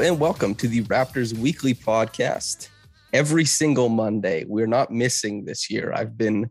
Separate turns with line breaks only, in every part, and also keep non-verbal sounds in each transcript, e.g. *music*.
And welcome to the Raptors Weekly Podcast. Every single Monday, we're not missing this year. I've been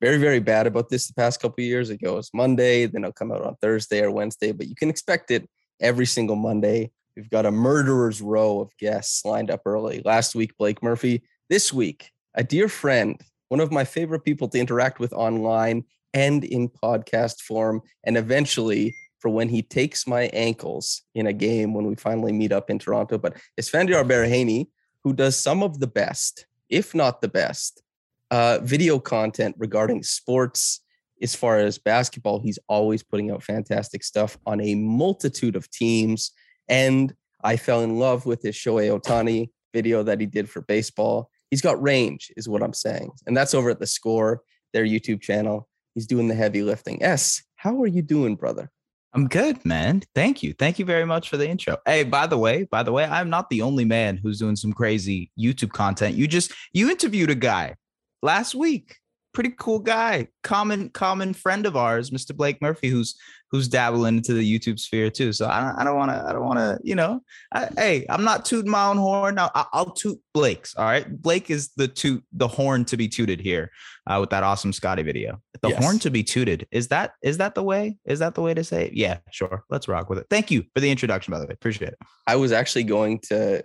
very, very bad about this the past couple years. It goes Monday, then it'll come out on Thursday or Wednesday, but you can expect it every single Monday. We've got a murderer's row of guests lined up early. Last week, Blake Murphy. This week, a dear friend, one of my favorite people to interact with online and in podcast form, and eventually for when he takes my ankles in a game when we finally meet up in Toronto. But it's Esfandiar Baraheni, who does some of the best, if not the best, uh, video content regarding sports. As far as basketball, he's always putting out fantastic stuff on a multitude of teams. And I fell in love with his Shohei Ohtani video that he did for baseball. He's got range, is what I'm saying. And that's over at the score, their YouTube channel. He's doing the heavy lifting. S, how are you doing, brother?
I'm good, man. Thank you. Thank you very much for the intro. Hey, by the way, by the way, I'm not the only man who's doing some crazy YouTube content. You just you interviewed a guy last week. Pretty cool guy. Common common friend of ours, Mr. Blake Murphy, who's who's dabbling into the YouTube sphere too. So I don't I don't want to I don't want to, you know, I, hey, I'm not tooting my own horn. Now I, will toot Blake's. All right. Blake is the toot the horn to be tooted here uh, with that awesome Scottie video. The
Yes.
horn to be tooted. Is that is that the way? Is that the way to say it? Yeah, sure. Let's rock with it. Thank you for the introduction, by the way. Appreciate it.
I was actually going to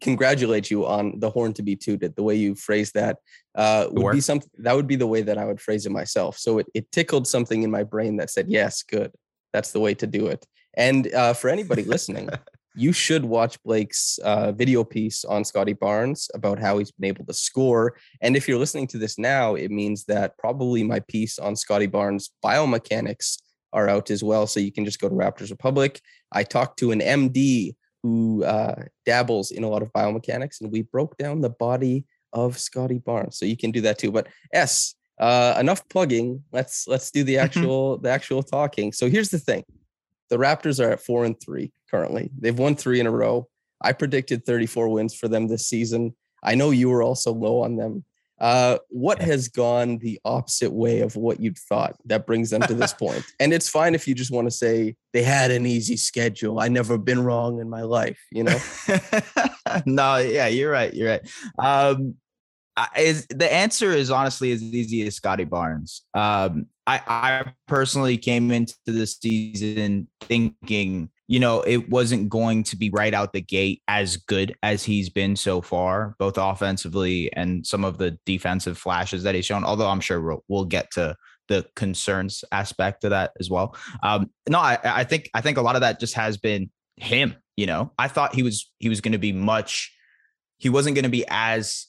congratulate you on the horn to be tooted. The way you phrased that uh, would be something that would be the way that I would phrase it myself. So it, it tickled something in my brain that said, "Yes, good. That's the way to do it." And uh, for anybody listening, *laughs* you should watch Blake's uh, video piece on Scottie Barnes about how he's been able to score. And if you're listening to this now, it means that probably my piece on Scottie Barnes biomechanics are out as well. So you can just go to Raptors Republic. I talked to an MD who uh, dabbles in a lot of biomechanics, and we broke down the body of Scottie Barnes. So you can do that too. But S, uh, enough plugging. Let's let's do the *laughs* actual the actual talking. So here's the thing: the Raptors are at four and three currently. They've won three in a row. I predicted 34 wins for them this season. I know you were also low on them. Uh, what has gone the opposite way of what you'd thought that brings them to this *laughs* point? And it's fine if you just want to say they had an easy schedule. I never been wrong in my life, you know? *laughs*
no, yeah, you're right. You're right. Um, I, is the answer is honestly as easy as Scottie Barnes. Um, I, I personally came into this season thinking, you know, it wasn't going to be right out the gate as good as he's been so far, both offensively and some of the defensive flashes that he's shown. Although I'm sure we'll, we'll get to the concerns aspect of that as well. Um, no, I, I think I think a lot of that just has been him. You know, I thought he was he was going to be much. He wasn't going to be as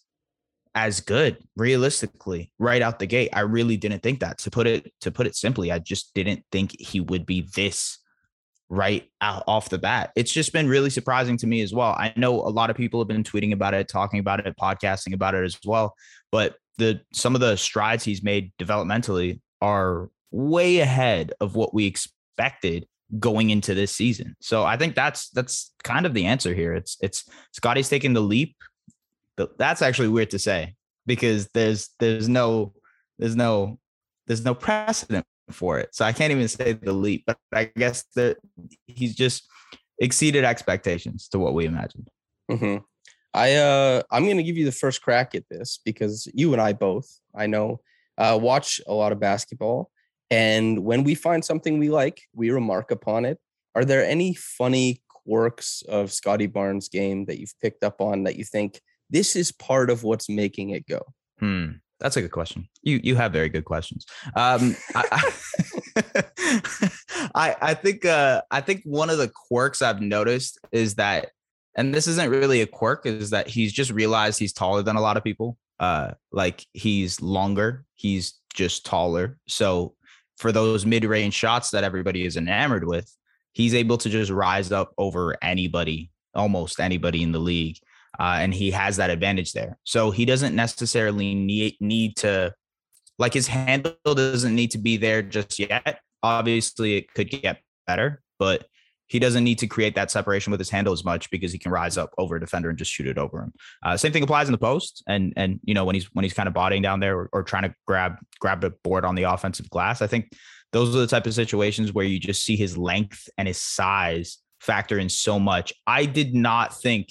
as good realistically right out the gate. I really didn't think that. To put it to put it simply, I just didn't think he would be this right out off the bat. It's just been really surprising to me as well. I know a lot of people have been tweeting about it, talking about it, podcasting about it as well, but the some of the strides he's made developmentally are way ahead of what we expected going into this season. So I think that's that's kind of the answer here. It's it's Scottie's taking the leap. That's actually weird to say because there's there's no there's no there's no precedent for it. So I can't even say the leap, but I guess that he's just exceeded expectations to what we imagined.
hmm I uh I'm gonna give you the first crack at this because you and I both, I know, uh, watch a lot of basketball. And when we find something we like, we remark upon it. Are there any funny quirks of Scottie Barnes' game that you've picked up on that you think this is part of what's making it go?
Hmm. That's a good question. You you have very good questions. Um, I, *laughs* I, I think uh I think one of the quirks I've noticed is that, and this isn't really a quirk, is that he's just realized he's taller than a lot of people. Uh, like he's longer, he's just taller. So for those mid-range shots that everybody is enamored with, he's able to just rise up over anybody, almost anybody in the league. Uh, and he has that advantage there. So he doesn't necessarily need need to like his handle doesn't need to be there just yet. Obviously, it could get better, but he doesn't need to create that separation with his handle as much because he can rise up over a defender and just shoot it over him. Uh, same thing applies in the post, and and you know when he's when he's kind of bodying down there or, or trying to grab grab the board on the offensive glass. I think those are the type of situations where you just see his length and his size factor in so much. I did not think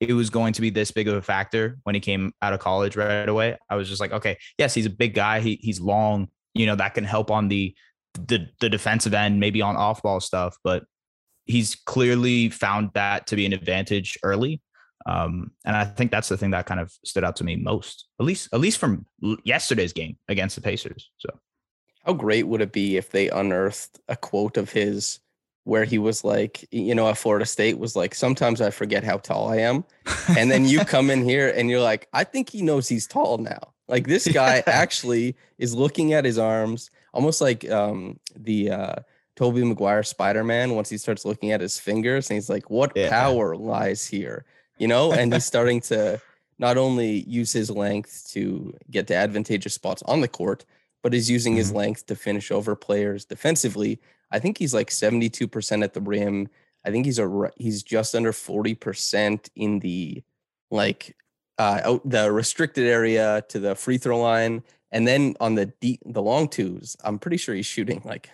it was going to be this big of a factor when he came out of college right away. I was just like, okay, yes, he's a big guy. He he's long. You know that can help on the the the defensive end, maybe on off ball stuff, but he's clearly found that to be an advantage early. Um, and I think that's the thing that kind of stood out to me most, at least at least from yesterday's game against the Pacers. So,
how great would it be if they unearthed a quote of his where he was like, you know, at Florida State was like, sometimes I forget how tall I am. And then you *laughs* come in here and you're like, I think he knows he's tall now. Like this guy actually is looking at his arms, almost like um, the uh, Tobey Maguire Spider Man. Once he starts looking at his fingers, and he's like, "What yeah. power lies here?" You know, and he's starting to not only use his length to get to advantageous spots on the court, but is using mm-hmm. his length to finish over players defensively I think he's like 72% at the rim. I think he's a he's just under 40% in the like uh out the restricted area to the free throw line. And then on the deep the long twos, I'm pretty sure he's shooting like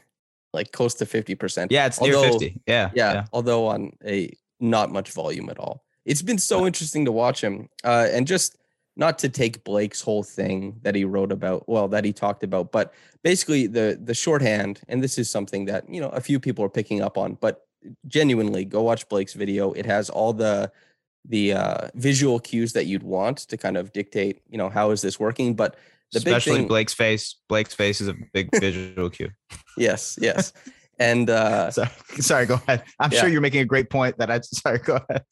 like close to 50%.
Yeah, it's although, near 50. Yeah,
yeah. Yeah. Although on a not much volume at all. It's been so interesting to watch him. Uh and just not to take Blake's whole thing that he wrote about, well, that he talked about, but basically the the shorthand, and this is something that you know a few people are picking up on, but genuinely, go watch Blake's video. It has all the the uh, visual cues that you'd want to kind of dictate, you know, how is this working? But
the especially thing, Blake's face, Blake's face is a big *laughs* visual cue.
Yes, yes. *laughs* And uh
sorry, sorry, go ahead. I'm yeah. sure you're making a great point that I *laughs* sorry, go ahead.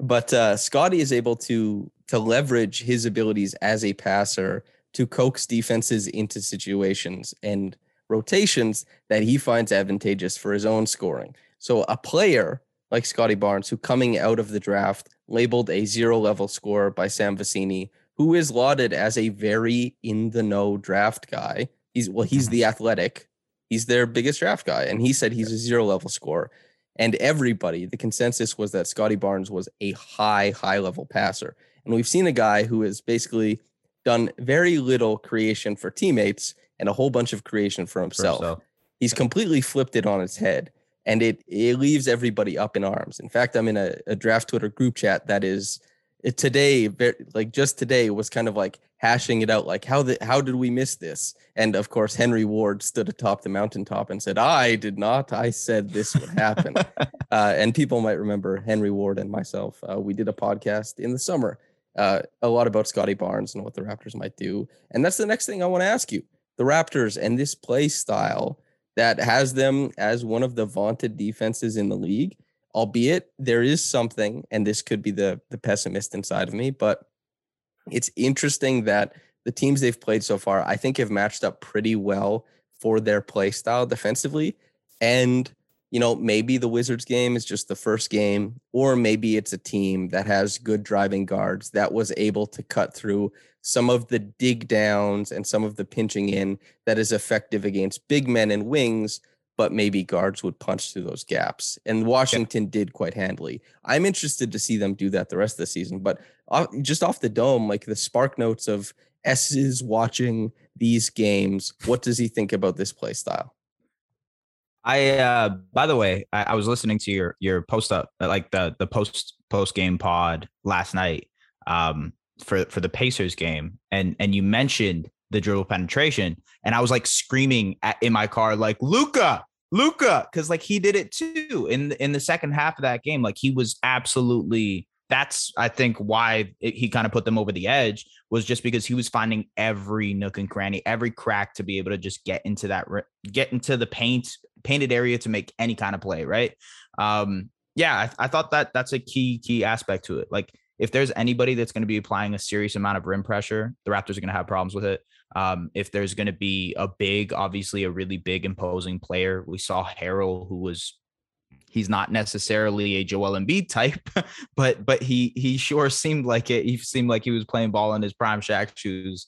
But uh Scottie is able to to leverage his abilities as a passer to coax defenses into situations and rotations that he finds advantageous for his own scoring. So a player like Scottie Barnes, who coming out of the draft labeled a zero level scorer by Sam Vecenie, who is lauded as a very in the know draft guy. He's well, he's mm-hmm. the athletic. He's their biggest draft guy, and he said he's a zero level scorer. And everybody, the consensus was that Scottie Barnes was a high, high level passer. And we've seen a guy who has basically done very little creation for teammates and a whole bunch of creation for himself. For He's completely flipped it on its head and it, it leaves everybody up in arms. In fact, I'm in a, a draft Twitter group chat that is it today, like just today, was kind of like hashing it out, like how the how did we miss this? And of course, Henry Ward stood atop the mountaintop and said, "I did not. I said this would happen." *laughs* uh, and people might remember Henry Ward and myself. Uh, we did a podcast in the summer uh, a lot about Scottie Barnes and what the Raptors might do. And that's the next thing I want to ask you. The Raptors and this play style that has them as one of the vaunted defenses in the league, albeit there is something, and this could be the the pessimist inside of me, but it's interesting that the teams they've played so far, I think, have matched up pretty well for their play style defensively. And you know, maybe the Wizards game is just the first game, or maybe it's a team that has good driving guards that was able to cut through some of the dig downs and some of the pinching in that is effective against big men and wings, but maybe guards would punch through those gaps. And Washington yeah. did quite handily. I'm interested to see them do that the rest of the season, but just off the dome, like the spark notes of S is watching these games. What does he think about this play style?
I uh by the way, I, I, was listening to your your post up uh, like the the post post game pod last night um for for the Pacers game and and you mentioned the dribble penetration and I was like screaming at, in my car like Luca Luca cuz like he did it too in in the second half of that game like he was absolutely that's I think why it, he kind of put them over the edge was just because he was finding every nook and cranny, every crack to be able to just get into that get into the paint painted area to make any kind of play, right? Um, yeah, I, I thought that that's a key key aspect to it. Like if there's anybody that's going to be applying a serious amount of rim pressure, the Raptors are going to have problems with it. Um, if there's going to be a big, obviously a really big imposing player, we saw Harrell, who was he's not necessarily a Joel Embiid type, *laughs* but but he he sure seemed like it. He seemed like he was playing ball in his prime Shaq shoes.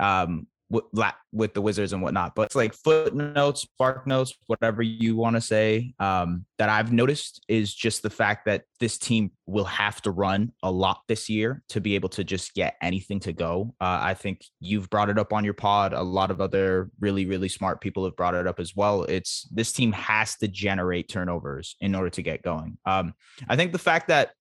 Um, with, with the Wizards and whatnot. But it's like footnotes, spark notes, whatever you want to say, um, that I've noticed is just the fact that this team will have to run a lot this year to be able to just get anything to go. Uh, I think you've brought it up on your pod. A lot of other really, really smart people have brought it up as well. It's this team has to generate turnovers in order to get going. Um, I think the fact that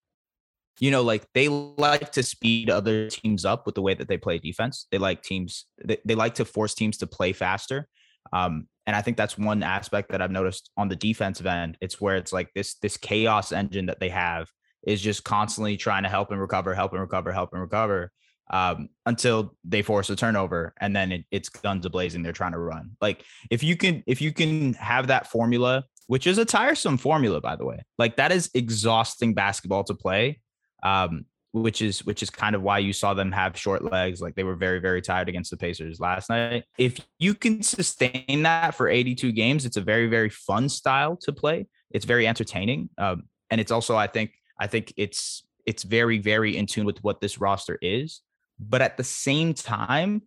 you know, like they like to speed other teams up with the way that they play defense. They like teams, they, they like to force teams to play faster. Um, and I think that's one aspect that I've noticed on the defensive end. It's where it's like this this chaos engine that they have is just constantly trying to help and recover, help and recover, help and recover um, until they force a turnover, and then it, it's guns a blazing. They're trying to run. Like if you can if you can have that formula, which is a tiresome formula, by the way, like that is exhausting basketball to play um, which is which is kind of why you saw them have short legs. Like they were very very tired against the Pacers last night. If you can sustain that for 82 games, it's a very very fun style to play. It's very entertaining, um, and it's also I think I think it's it's very very in tune with what this roster is. But at the same time,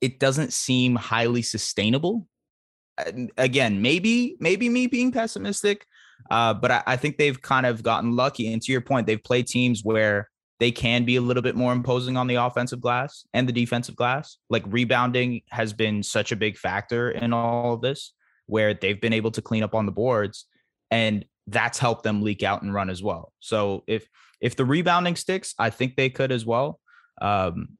it doesn't seem highly sustainable. Again, maybe maybe me being pessimistic, uh, but I, I think they've kind of gotten lucky. And to your point, they've played teams where they can be a little bit more imposing on the offensive glass and the defensive glass. Like rebounding has been such a big factor in all of this, where they've been able to clean up on the boards, and that's helped them leak out and run as well. So if if the rebounding sticks, I think they could as well. Um,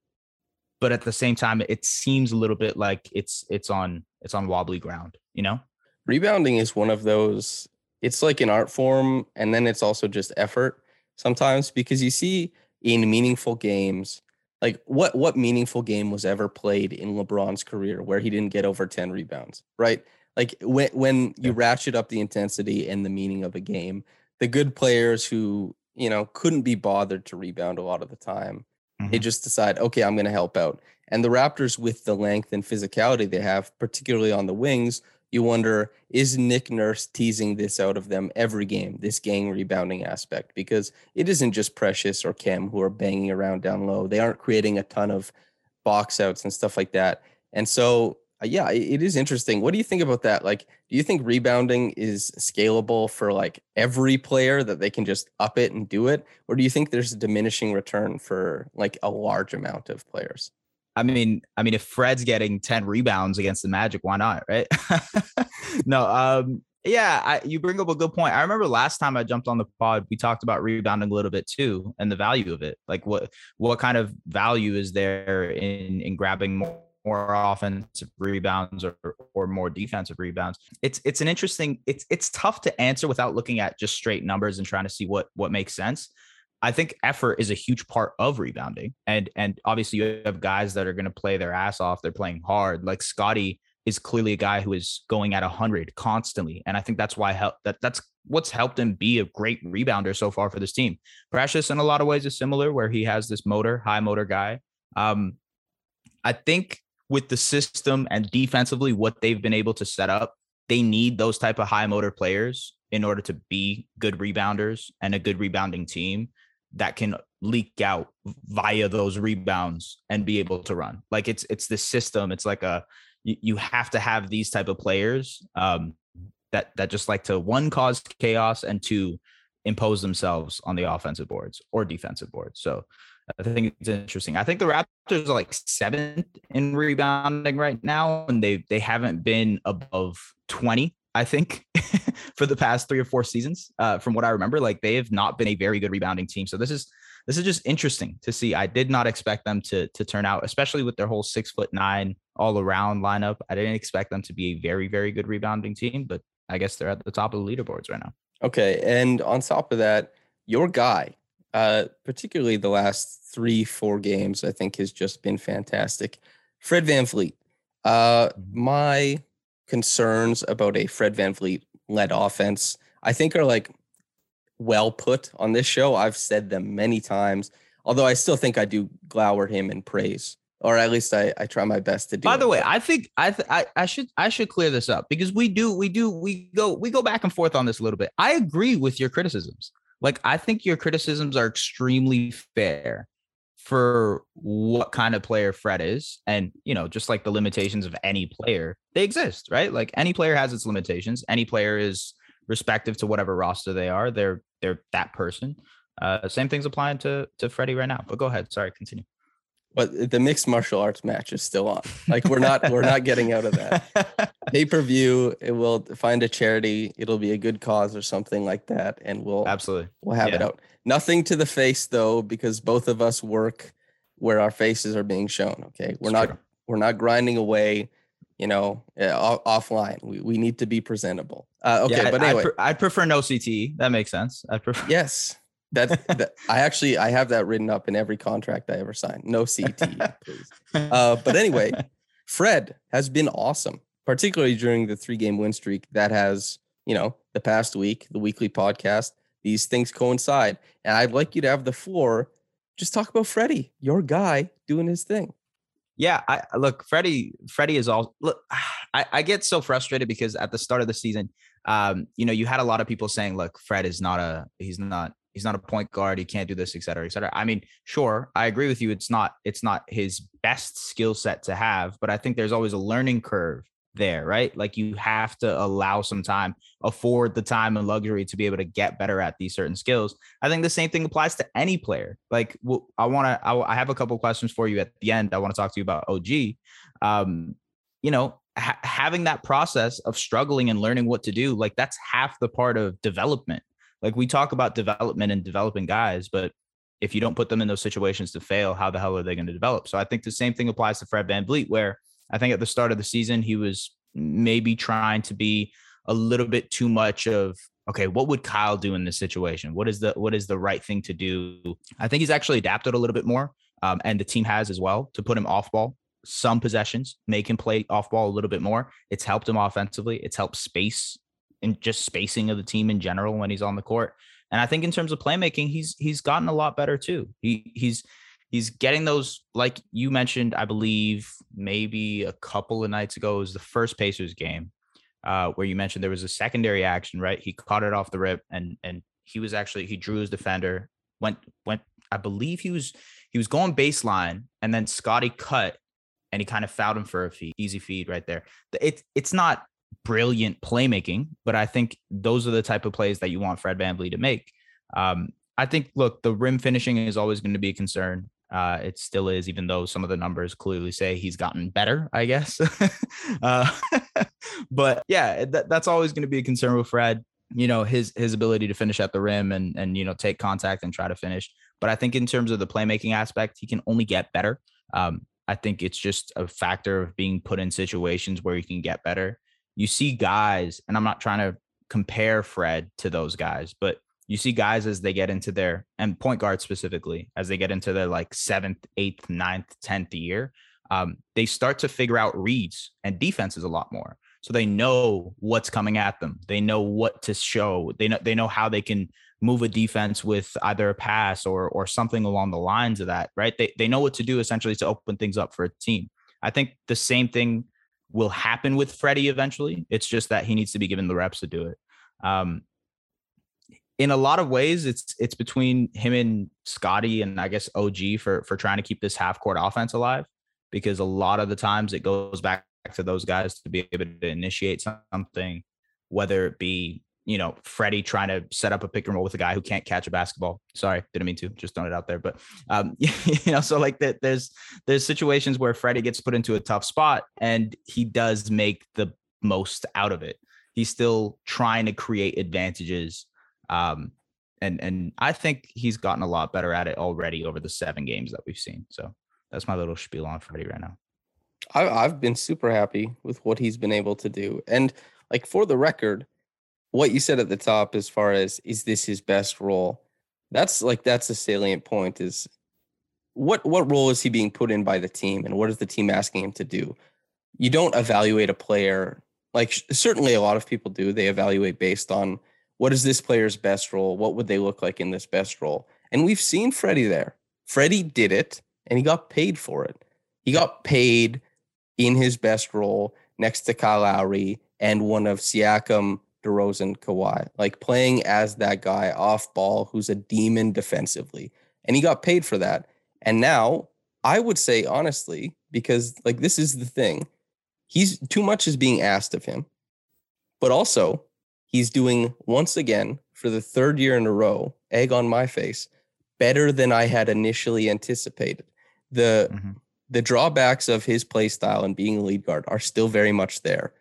but at the same time, it seems a little bit like it's it's on it's on wobbly ground, you know.
Rebounding is one of those it's like an art form and then it's also just effort sometimes because you see in meaningful games like what what meaningful game was ever played in LeBron's career where he didn't get over 10 rebounds right like when when you yeah. ratchet up the intensity and the meaning of a game the good players who you know couldn't be bothered to rebound a lot of the time mm-hmm. they just decide okay I'm going to help out and the Raptors with the length and physicality they have particularly on the wings you wonder is Nick Nurse teasing this out of them every game, this gang rebounding aspect? Because it isn't just Precious or Cam who are banging around down low. They aren't creating a ton of box outs and stuff like that. And so, uh, yeah, it, it is interesting. What do you think about that? Like, do you think rebounding is scalable for like every player that they can just up it and do it? Or do you think there's a diminishing return for like a large amount of players?
I mean, I mean, if Fred's getting 10 rebounds against the Magic, why not? Right. *laughs* no, um, yeah, I, you bring up a good point. I remember last time I jumped on the pod, we talked about rebounding a little bit too, and the value of it. Like, what what kind of value is there in in grabbing more, more offensive rebounds or or more defensive rebounds? It's it's an interesting. It's it's tough to answer without looking at just straight numbers and trying to see what what makes sense. I think effort is a huge part of rebounding. And and obviously you have guys that are going to play their ass off. They're playing hard. Like Scottie is clearly a guy who is going at 100 constantly. And I think that's why help that that's what's helped him be a great rebounder so far for this team. Precious in a lot of ways is similar where he has this motor, high motor guy. Um I think with the system and defensively what they've been able to set up, they need those type of high motor players in order to be good rebounders and a good rebounding team that can leak out via those rebounds and be able to run. Like it's it's the system. It's like a you, have to have these type of players um, that that just like to one cause chaos and two impose themselves on the offensive boards or defensive boards. So I think it's interesting. I think the Raptors are like seventh in rebounding right now, and they they haven't been above 20 I think, *laughs* for the past three or four seasons. Uh, from what I remember, like they have not been a very good rebounding team. So this is this is just interesting to see. I did not expect them to to turn out, especially with their whole six foot nine all around lineup. I didn't expect them to be a very very good rebounding team, but I guess they're at the top of the leaderboards right now.
Okay, and on top of that, your guy, Uh, particularly the last three, four games, I think has just been fantastic. Fred VanVleet. Uh,
Mhm.
my concerns about a Fred VanVleet led offense, I think are like well put on this show. I've said them many times, although I still think I do glower him in praise, or at least I, I try my best to do.
By the
it,
way, I think I, th- I I should I should clear this up because we do we do we go we go back and forth on this a little bit. I agree with your criticisms. Like I think your criticisms are extremely fair for what kind of player Fred is, and you know, just like the limitations of any player, they exist, right? Like any player has its limitations. Any player is respective to whatever roster they are. They're they're that person. Uh, same things applying to to Freddie right now. But go ahead. Sorry, continue.
But the mixed martial arts match is still on. Like we're not we're not getting out of that. *laughs* Pay per view. It will find a charity. It'll be a good cause or something like that, and we'll
Absolutely.
we'll have it out. Nothing to the face though, because both of us work where our faces are being shown. Okay, we're
It's
not
true.
we're not grinding away. You know, off- offline. We we need to be presentable. Uh, okay,
Yeah,
but
I-
anyway,
I'd, pre- I'd prefer no CTE. That makes sense. I prefer.
yes. That, *laughs* that I actually I have that written up in every contract I ever sign. No CT, *laughs* please. Uh, but anyway, Fred has been awesome, particularly during the three game win streak that has, you know, the past week, the weekly podcast. These things coincide. And I'd like you to have the floor. Just talk about Freddie, your guy doing his thing.
Yeah, I I- look, Freddie. Freddie is all. Look, I, I get so frustrated because at the start of the season, um, you know, you had a lot of people saying, "Look, Fred is not a. He's not. He's not a point guard. He can't do this, et cetera, et cetera." I mean, sure, I agree with you. It's not. It's not his best skill set to have, but I think there's always a learning curve there, right? Like you have to allow some time, afford the time and luxury to be able to get better at these certain skills. I think the same thing applies to any player. Like I want to, I, I have a couple questions for you at the end. I want to talk to you about OG. Um, you know, ha- having that process of struggling and learning what to do, like that's half the part of development. Like we talk about development and developing guys, but if you don't put them in those situations to fail, how the hell are they going to develop? So I think the same thing applies to Fred VanVleet, where I think at the start of the season, he was maybe trying to be a little bit too much of okay what would kyle do in this situation? What is the what is the right thing to do? I think he's actually adapted a little bit more um, and the team has as well to put him off ball. Some possessions make him play off ball a little bit more. It's helped him offensively. It's helped space and just spacing of the team in general when he's on the court and i think in terms of playmaking he's he's gotten a lot better too he he's he's getting those like you mentioned i believe maybe a couple of nights ago was the first pacers game uh, where you mentioned there was a secondary action, right? He caught it off the rip, and and he was actually he drew his defender, went went. I believe he was he was going baseline, and then Scottie cut, and he kind of fouled him for a feed, easy feed right there. It's it's not brilliant playmaking, but I think those are the type of plays that you want Fred VanVleet to make. Um, I think look, the rim finishing is always going to be a concern. Uh, it still is, even though some of the numbers clearly say he's gotten better, I guess. *laughs* uh, *laughs* but yeah, that, that's always going to be a concern with Fred. You know his his ability to finish at the rim and and you know take contact and try to finish. But I think in terms of the playmaking aspect, he can only get better. Um, I think it's just a factor of being put in situations where he can get better. You see guys, and I'm not trying to compare Fred to those guys, but you see guys as they get into their and point guard specifically as they get into their like seventh, eighth, ninth, tenth year, um, they start to figure out reads and defenses a lot more. So they know what's coming at them. They know what to show. They know they know how they can move a defense with either a pass or or something along the lines of that. Right? They they know what to do essentially to open things up for a team. I think the same thing will happen with Freddie eventually. It's just that he needs to be given the reps to do it. Um, in a lot of ways, it's it's between him and Scottie and I guess OG for for trying to keep this half court offense alive, because a lot of the times it goes back to those guys to be able to initiate something, whether it be you know Freddie trying to set up a pick and roll with a guy who can't catch a basketball. Sorry, didn't mean to, just throwing it out there. But um, *laughs* you know, so like that, there's there's situations where Freddie gets put into a tough spot and he does make the most out of it. He's still trying to create advantages um, and and I think he's gotten a lot better at it already over the seven games that we've seen. So that's my little spiel on Freddie right now.
I, I've been super happy with what he's been able to do. And like for the record, what you said at the top, as far as is this his best role? That's like that's a salient point is what what role is he being put in by the team and what is the team asking him to do? You don't evaluate a player like certainly a lot of people do. They evaluate based on what is this player's best role? What would they look like in this best role? And we've seen Freddie there. Freddie did it and he got paid for it. He got paid in his best role next to Kyle Lowry and one of Siakam, DeRozan, Kawhi, like playing as that guy off ball who's a demon defensively. And he got paid for that. And now I would say honestly, because like this is the thing, he's too much is being asked of him, but also he's doing once again for the third year in a row, egg on my face, better than I had initially anticipated. The
Mhm.
the drawbacks of his play style and being a lead guard are still very much there,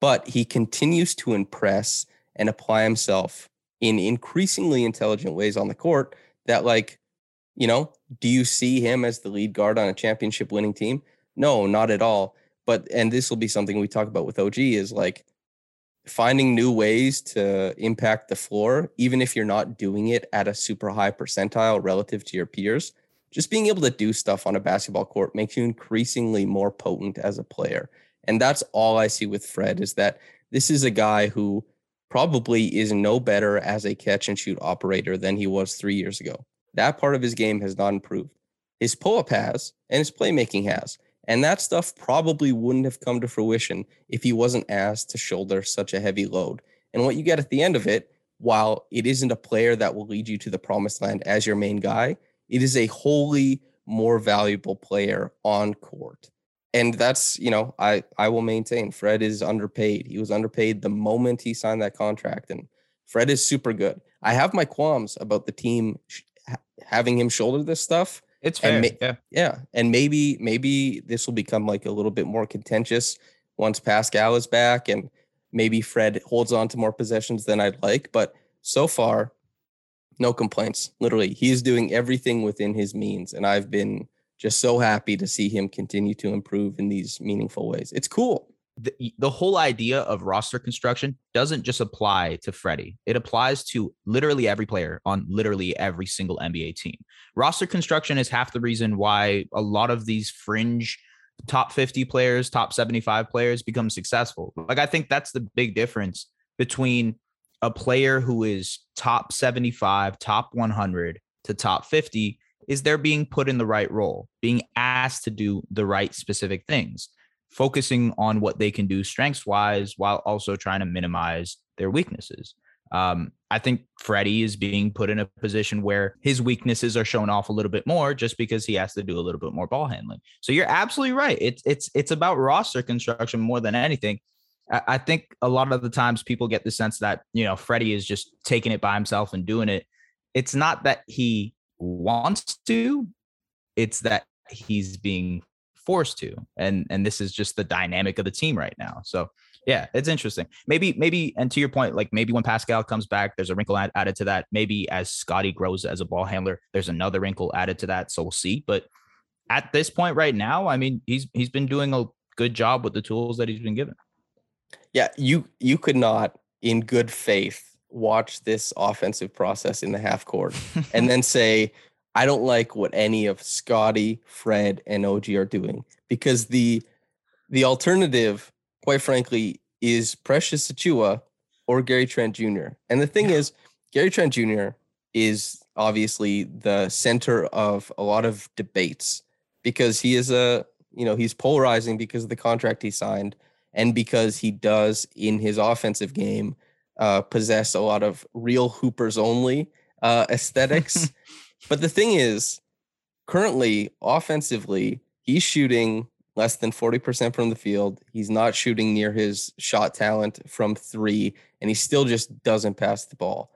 but he continues to impress and apply himself in increasingly intelligent ways on the court that like you know do you see him as the lead guard on a championship winning team? No not at all. But and this will be something we talk about with og is like finding new ways to impact the floor even if you're not doing it at a super high percentile relative to your peers. Just being able to do stuff on a basketball court makes you increasingly more potent as a player and that's all i see with fred is that this is a guy who probably is no better as a catch and shoot operator than he was three years ago that part of his game has not improved. His pull up has, and his playmaking has. And that stuff probably wouldn't have come to fruition if he wasn't asked to shoulder such a heavy load. And what you get at the end of it, while it isn't a player that will lead you to the promised land as your main guy, it is a wholly more valuable player on court. And that's, you know, I I will maintain Fred is underpaid. He was underpaid the moment he signed that contract and Fred is super good. I have my qualms about the team sh- having him shoulder this stuff.
It's fair.
Ma-
yeah.
Yeah, and maybe maybe this will become like a little bit more contentious once Pascal is back, and maybe Fred holds on to more possessions than I'd like. But so far, no complaints. Literally, he's doing everything within his means, and I've been just so happy to see him continue to improve in these meaningful ways. It's cool.
the, the whole idea of roster construction doesn't just apply to Freddie. It applies to literally every player on literally every single NBA team. Roster construction is half the reason why a lot of these fringe top 50 players, top 75 players become successful. Like I think that's the big difference between a player who is top 75, top 100 to top 50 is they're being put in the right role, being asked to do the right specific things focusing on what they can do strengths wise while also trying to minimize their weaknesses. Um, I think Freddie is being put in a position where his weaknesses are shown off a little bit more just because he has to do a little bit more ball handling. So you're absolutely right. It's it's it's about roster construction more than anything. I, I think a lot of the times people get the sense that you know Freddie is just taking it by himself and doing it. It's not that he wants to, it's that he's being forced to and and this is just the dynamic of the team right now. So yeah it's interesting. Maybe maybe and to your point like maybe when pascal comes back there's a wrinkle add, added to that. Maybe as scottie grows as a ball handler there's another wrinkle added to that so we'll see. But at this point right now i mean he's he's been doing a good job with the tools that he's been given.
Yeah, you you could not, in good faith, watch this offensive process in the half court *laughs* and then say, I don't like what any of Scottie, Fred, and OG are doing because the the alternative, quite frankly, is Precious Achiuwa or Gary Trent Jr. And the thing is, Gary Trent Jr. is obviously the center of a lot of debates because he is a you know he's polarizing because of the contract he signed and because he does in his offensive game uh, possess a lot of real hoopers only uh, aesthetics. *laughs* but the thing is, currently offensively, he's shooting less than 40% from the field. He's not shooting near his shot talent from three, and he still just doesn't pass the ball.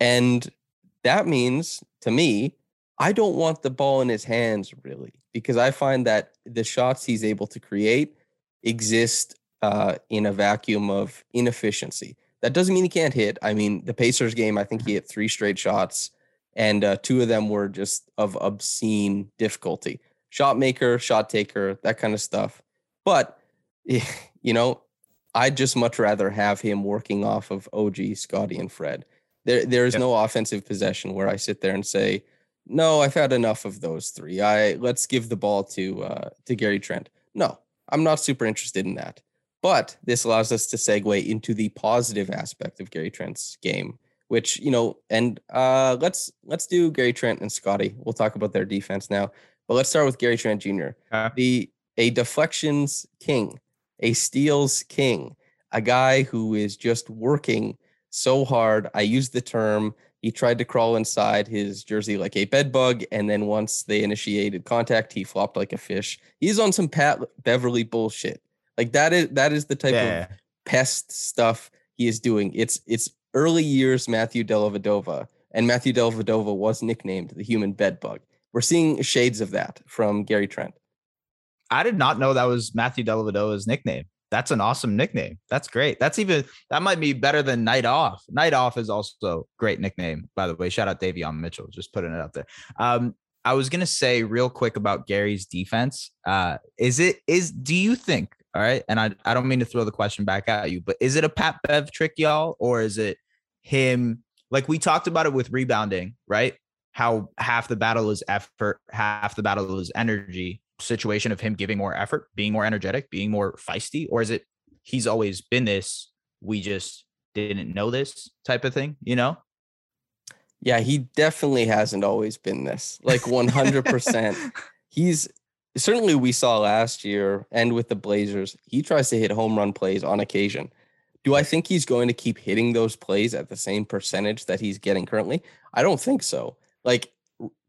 And that means to me, I don't want the ball in his hands really, because I find that the shots he's able to create exist uh, in a vacuum of inefficiency. That doesn't mean he can't hit. I mean, the Pacers game, I think he hit three straight shots, and uh, two of them were just of obscene difficulty. Shot maker, shot taker, that kind of stuff. But, *laughs* you know, I'd just much rather have him working off of OG, Scottie, and Fred There there is no offensive possession where I sit there and say, "No, I've had enough of those three. I let's give the ball to uh, to Gary Trent." No, I'm not super interested in that. But this allows us to segue into the positive aspect of Gary Trent's game, which you know, and uh, let's let's do Gary Trent and Scottie. We'll talk about their defense now, but let's start with Gary Trent Jr.
Okay.
The a deflections king, a steals king, a guy who is just working so hard. I use the term. He tried to crawl inside his jersey like a bed bug, and then once they initiated contact, he flopped like a fish. He's on some Pat Beverley bullshit. Like that is that is the type of pest stuff he is doing. It's it's early years Matthew Dellavedova, and Matthew Dellavedova was nicknamed the human bed bug. We're seeing shades of that from Gary Trent.
I did not know that was Matthew Dellavedova's nickname. That's an awesome nickname. That's great. That's even that might be better than Night Off. Night Off is also great nickname, by the way. Shout out Davion Mitchell, just putting it out there. Um, I was gonna say real quick about Gary's defense. Uh, is it is do you think, all right, and I, I don't mean to throw the question back at you, but is it a Pat Bev trick, y'all, or is it him? Like we talked about it with rebounding, right? How half the battle is effort, half the battle is energy situation of him giving more effort, being more energetic, being more feisty, or is it he's always been this? We just didn't know this type of thing, you know?
Yeah, he definitely hasn't always been this. Like 100%. *laughs* He's certainly we saw last year and with the Blazers, he tries to hit home run plays on occasion. Do I think he's going to keep hitting those plays at the same percentage that he's getting currently? I don't think so. Like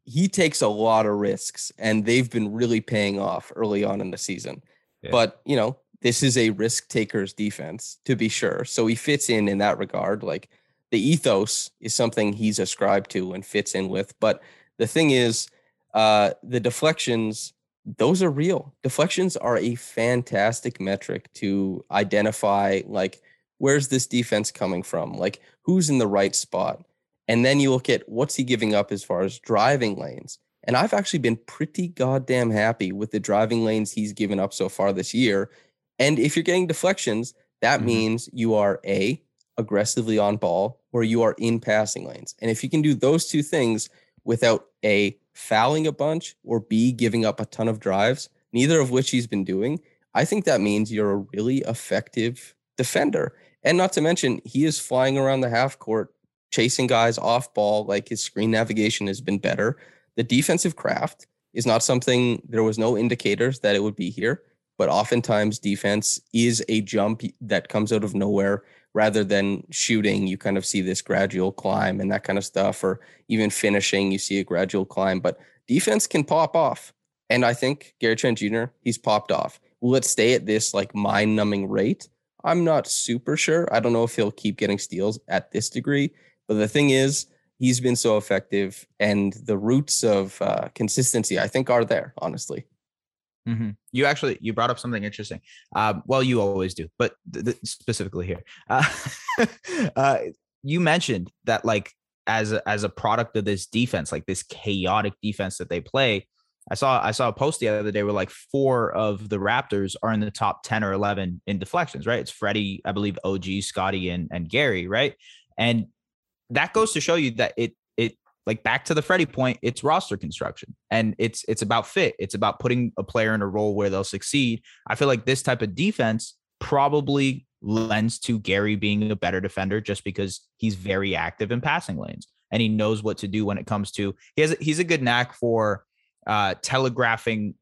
he takes a lot of risks and they've been really paying off early on in the season.
Yeah.
But, you know, this is a risk taker's defense to be sure. So he fits in in that regard. Like the ethos is something he's ascribed to and fits in with. But the thing is, uh, the deflections, those are real. Deflections are a fantastic metric to identify, like, where's this defense coming from? Like, who's in the right spot? And then you look at what's he giving up as far as driving lanes. And I've actually been pretty goddamn happy with the driving lanes he's given up so far this year. And if you're getting deflections, that
Mhm.
means you are A, aggressively on ball, or you are in passing lanes. And if you can do those two things without A, fouling a bunch, or B, giving up a ton of drives, neither of which he's been doing, I think that means you're a really effective defender. And not to mention, he is flying around the half court, chasing guys off ball. Like his screen navigation has been better. The defensive craft is not something, there was no indicators that it would be here, but oftentimes defense is a jump that comes out of nowhere rather than shooting. You kind of see this gradual climb and that kind of stuff, or even finishing, you see a gradual climb, but defense can pop off. And I think Gary Trent Jr., he's popped off. Will it stay at this like mind numbing rate? I'm not super sure. I don't know if he'll keep getting steals at this degree. But the thing is, he's been so effective, and the roots of uh, consistency, I think, are there. Honestly,
Mhm. You actually you brought up something interesting. Um, well, you always do, but th- th- specifically here, uh, *laughs* uh, you mentioned that like as a, as a product of this defense, like this chaotic defense that they play. I saw I saw a post the other day where like four of the Raptors are in the top ten or eleven in deflections. Right? It's Freddie, I believe, OG, Scottie, and and Gary. Right? And that goes to show you that it it like back to the Freddie point, it's roster construction and it's it's about fit. It's about putting a player in a role where they'll succeed. I feel like this type of defense probably lends to Gary being a better defender just because he's very active in passing lanes and he knows what to do when it comes to he has he's a good knack for uh telegraphing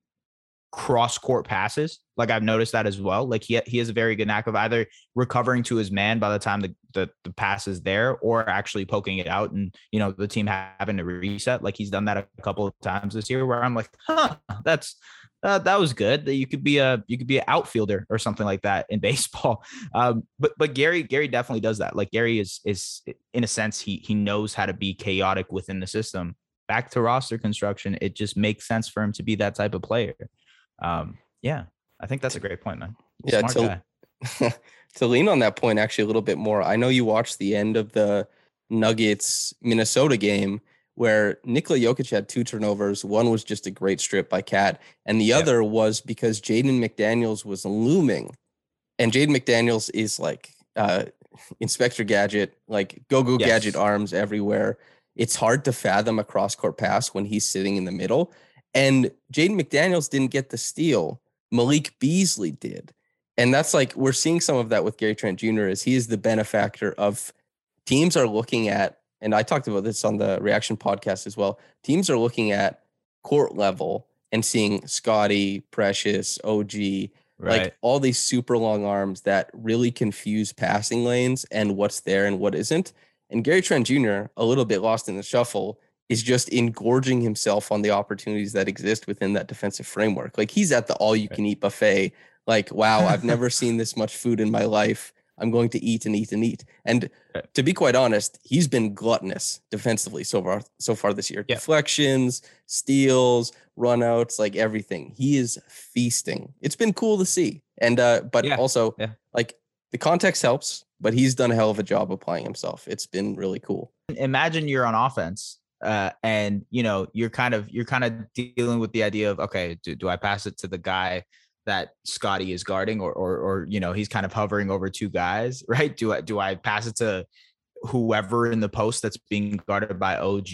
cross court passes. Like I've noticed that as well. Like he he has a very good knack of either recovering to his man by the time the, the the pass is there, or actually poking it out and you know the team having to reset. Like he's done that a couple of times this year, where I'm like, huh, that's uh, that was good. That you could be a you could be an outfielder or something like that in *laughs* baseball. Um, but but Gary Gary definitely does that. Like Gary is is in a sense he he knows how to be chaotic within the system. Back to roster construction, it just makes sense for him to be that type of player. Um, yeah, I think that's a great point, man.
Yeah, to- *laughs* to lean on that point actually a little bit more, I know you watched the end of the Nuggets Minnesota game where Nikola Jokic had two turnovers. One was just a great strip by KAT, and the
Yeah.
other was because Jaden McDaniels was looming. And Jaden McDaniels is like uh *laughs* Inspector Gadget, like go go
Yes.
gadget arms everywhere. It's hard to fathom a cross court pass when he's sitting in the middle. And Jaden McDaniels didn't get the steal. Malik Beasley did. And that's like we're seeing some of that with Gary Trent Jr. as he is the benefactor of teams are looking at, and I talked about this on the reaction podcast as well. Teams are looking at court level and seeing Scottie, Precious, OG,
Right.
like all these super long arms that really confuse passing lanes and what's there and what isn't. And Gary Trent Jr., a little bit lost in the shuffle, is just engorging himself on the opportunities that exist within that defensive framework. Like he's at the all you can eat buffet. Like, wow, I've *laughs* never seen this much food in my life. I'm going to eat and eat and eat. And to be quite honest, he's been gluttonous defensively so far so far this year. Deflections, steals, runouts, like everything. He is feasting. It's been cool to see. And uh, but
Yeah.
also
Yeah.
like the context helps, but he's done a hell of a job applying himself. It's been really cool.
imagine you're on offense uh, and you know you're kind of you're kind of dealing with the idea of okay do, do i pass it to the guy that scottie is guarding or, or or you know he's kind of hovering over two guys *laughs* right? Do i do i pass it to whoever in the post that's being guarded by og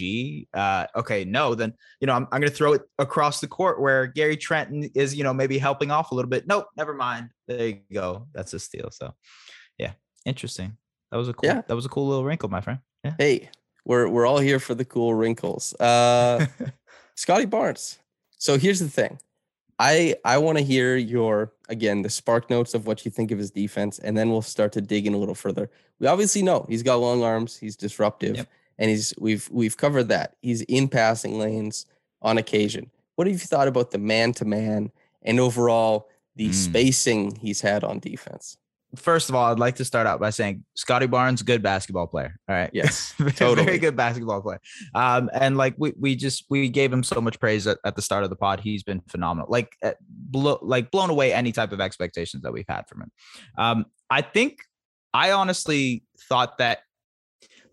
uh okay no then you know i'm, I'm gonna throw it across the court where gary trenton is you know maybe helping off a little bit. Nope never mind. There you go. That's a steal so yeah interesting. That was a cool
Yeah.
that was a cool little wrinkle my friend. Yeah.
Hey, we're we're all here for the cool wrinkles. Uh *laughs* Scottie Barnes. So here's the thing. I I want to hear your again the spark notes of what you think of his defense, and then we'll start to dig in a little further. We obviously know he's got long arms, he's disruptive,
Yep.
and he's we've we've covered that. He's in passing lanes on occasion. What have you thought about the man to man and overall the
Mm.
spacing he's had on defense?
First of all, I'd like to start out by saying Scottie Barnes, good basketball player. All right.
Yes, *laughs*
Very-
totally.
Very good basketball player. Um, and like we we just we gave him so much praise at, at the start of the pod. He's been phenomenal. Like uh, blow, like blown away any type of expectations that we've had from him. Um, I think I honestly thought that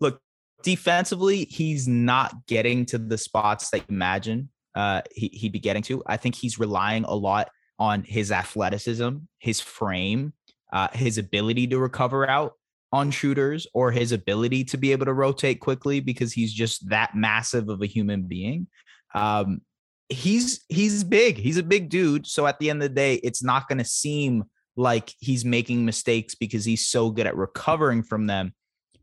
look defensively, he's not getting to the spots that you imagine uh he, he'd be getting to. I think he's relying a lot on his athleticism, his frame, uh, his ability to recover out on shooters, or his ability to be able to rotate quickly because he's just that massive of a human being. Um, he's he's big. He's a big dude. So at the end of the day, it's not going to seem like he's making mistakes because he's so good at recovering from them.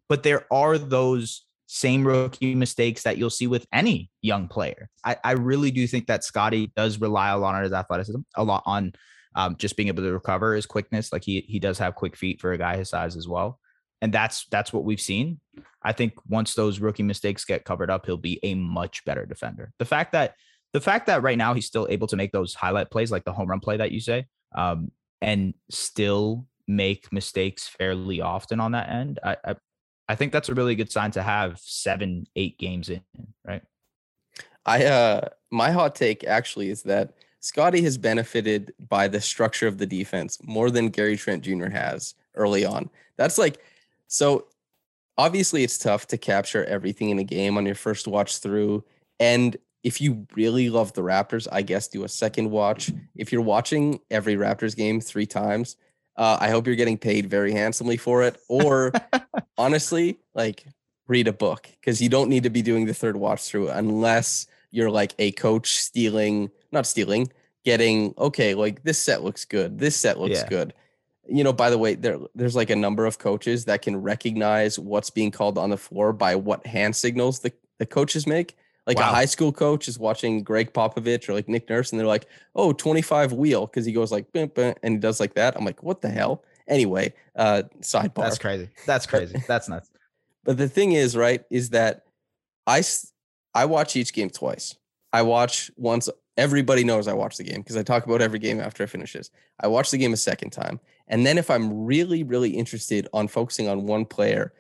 But there are those same rookie mistakes that you'll see with any young player. I, I really do think that Scottie does rely a lot on his athleticism, a lot on um, just being able to recover his quickness. Like he he does have quick feet for a guy his size as well, and that's that's what we've seen. I think once those rookie mistakes get covered up, he'll be a much better defender. The fact that the fact that right now he's still able to make those highlight plays, like the home run play that you say, um, and still make mistakes fairly often on that end, I, I I think that's a really good sign to have seven, eight games in, right?
I uh my hot take actually is that Scottie has benefited by the structure of the defense more than Gary Trent Jr. has early on. That's like so obviously it's tough to capture everything in a game on your first watch through and if you really love the Raptors, I guess do a second watch. If you're watching every Raptors game 3 times, uh, I hope you're getting paid very handsomely for it or *laughs* honestly, like read a book because you don't need to be doing the third watch through unless you're like a coach stealing, not stealing, getting okay, like this set looks good, this set looks
Yeah.
good. You know, by the way, there there's like a number of coaches that can recognize what's being called on the floor by what hand signals the, the coaches make. Like a high school coach is watching Gregg Popovich or like Nick Nurse, and they're like, "Oh, 25 wheel," because he goes like, and he does like that. I'm like, "What the hell?" Anyway, uh, sidebar.
That's crazy. That's crazy. That's nuts. *laughs*
But the thing is, right, is that I I watch each game twice. I watch once. Everybody knows I watch the game because I talk about every game after I finishes. I watch the game a second time, and then if I'm really, really interested on focusing on one player,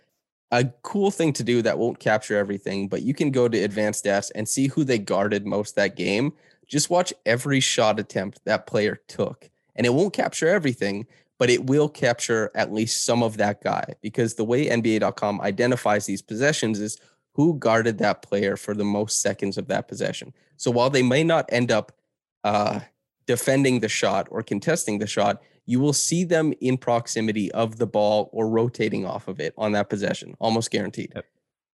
a cool thing to do that won't capture everything, but you can go to advanced stats and see who they guarded most that game. Just watch every shot attempt that player took, and it won't capture everything, but it will capture at least some of that guy because the way NBA.com identifies these possessions is who guarded that player for the most seconds of that possession. So while they may not end up uh, defending the shot or contesting the shot, you will see them in proximity of the ball or rotating off of it on that possession, almost guaranteed.
Yep.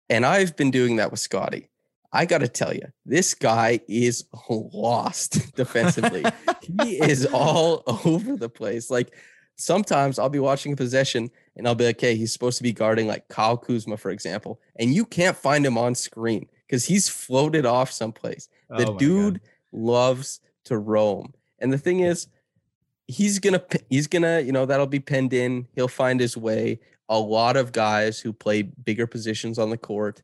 And I've been doing that with Scottie. I got to tell you, this guy is lost *laughs* defensively. he is all *laughs* over the place. Like sometimes I'll be watching a possession and I'll be like, okay, he's supposed to be guarding like Kyle Kuzma, for example, and you can't find him on screen because he's floated off someplace. The
Oh
dude
God.
loves to roam. And the thing is, he's gonna he's gonna you know that'll be pinned in. He'll find his way. A lot of guys who play bigger positions on the court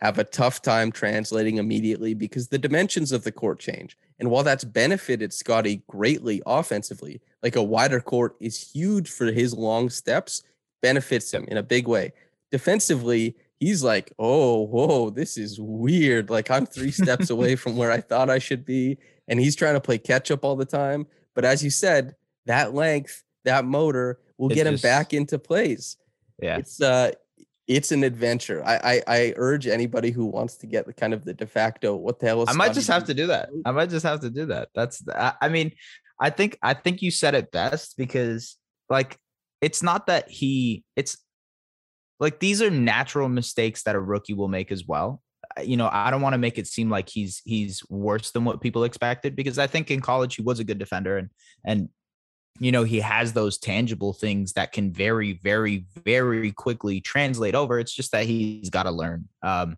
have a tough time translating immediately because the dimensions of the court change. And while that's benefited Scottie greatly offensively, like a wider court is huge for his long steps, benefits him in a big way. Defensively, he's like, oh, whoa, this is weird. Like I'm three steps *laughs* away from where I thought I should be. And he's trying to play catch up all the time. But as you said, that length, that motor will get him
just-
back into place.
Yeah.
It's uh it's an adventure. I, I I urge anybody who wants to get the kind of the de facto what the hell is
I might
Scottie
just have to do that. I might just have to do that. That's I, I mean, I think I think you said it best because like it's not that he it's like these are natural mistakes that a rookie will make as well. You know, I don't want to make it seem like he's he's worse than what people expected because I think in college he was a good defender and and you know he has those tangible things that can very very very quickly translate over. It's just that he's got to learn. Um,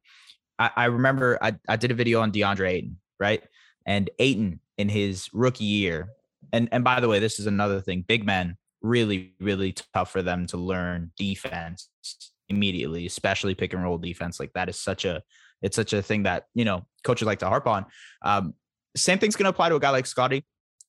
I, I remember I, I did a video on DeAndre Ayton, right? And Ayton in his rookie year, and and by the way, this is another thing. Big men really really tough for them to learn defense immediately, especially pick and roll defense. Like that is such a it's such a thing that you know coaches like to harp on. Um, same thing's going to apply to a guy like Scottie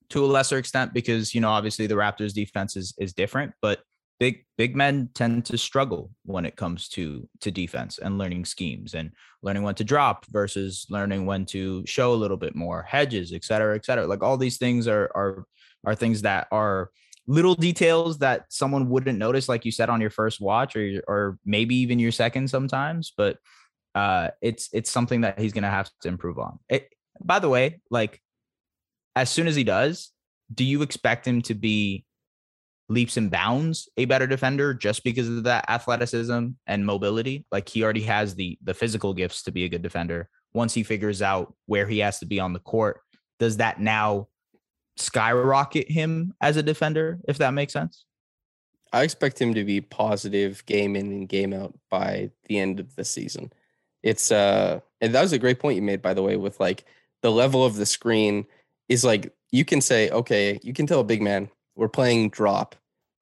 to a lesser extent because you know obviously the Raptors defense is is different, but big big men tend to struggle when it comes to to defense and learning schemes and learning when to drop versus learning when to show a little bit more hedges et cetera et cetera. Like all these things are are are things that are little details that someone wouldn't notice like you said on your first watch or or maybe even your second sometimes but uh it's it's something that he's gonna have to improve on. It by the way like as soon as he does do you expect him to be leaps and bounds a better defender just because of that athleticism and mobility? Like he already has the the physical gifts to be a good defender. Once he figures out where he has to be on the court does that now skyrocket him as a defender if that makes sense?
I expect him to be positive game in and game out by the end of the season. It's uh and that was a great point you made by the way with like the level of the screen is like you can say okay, you can tell a big man we're playing drop.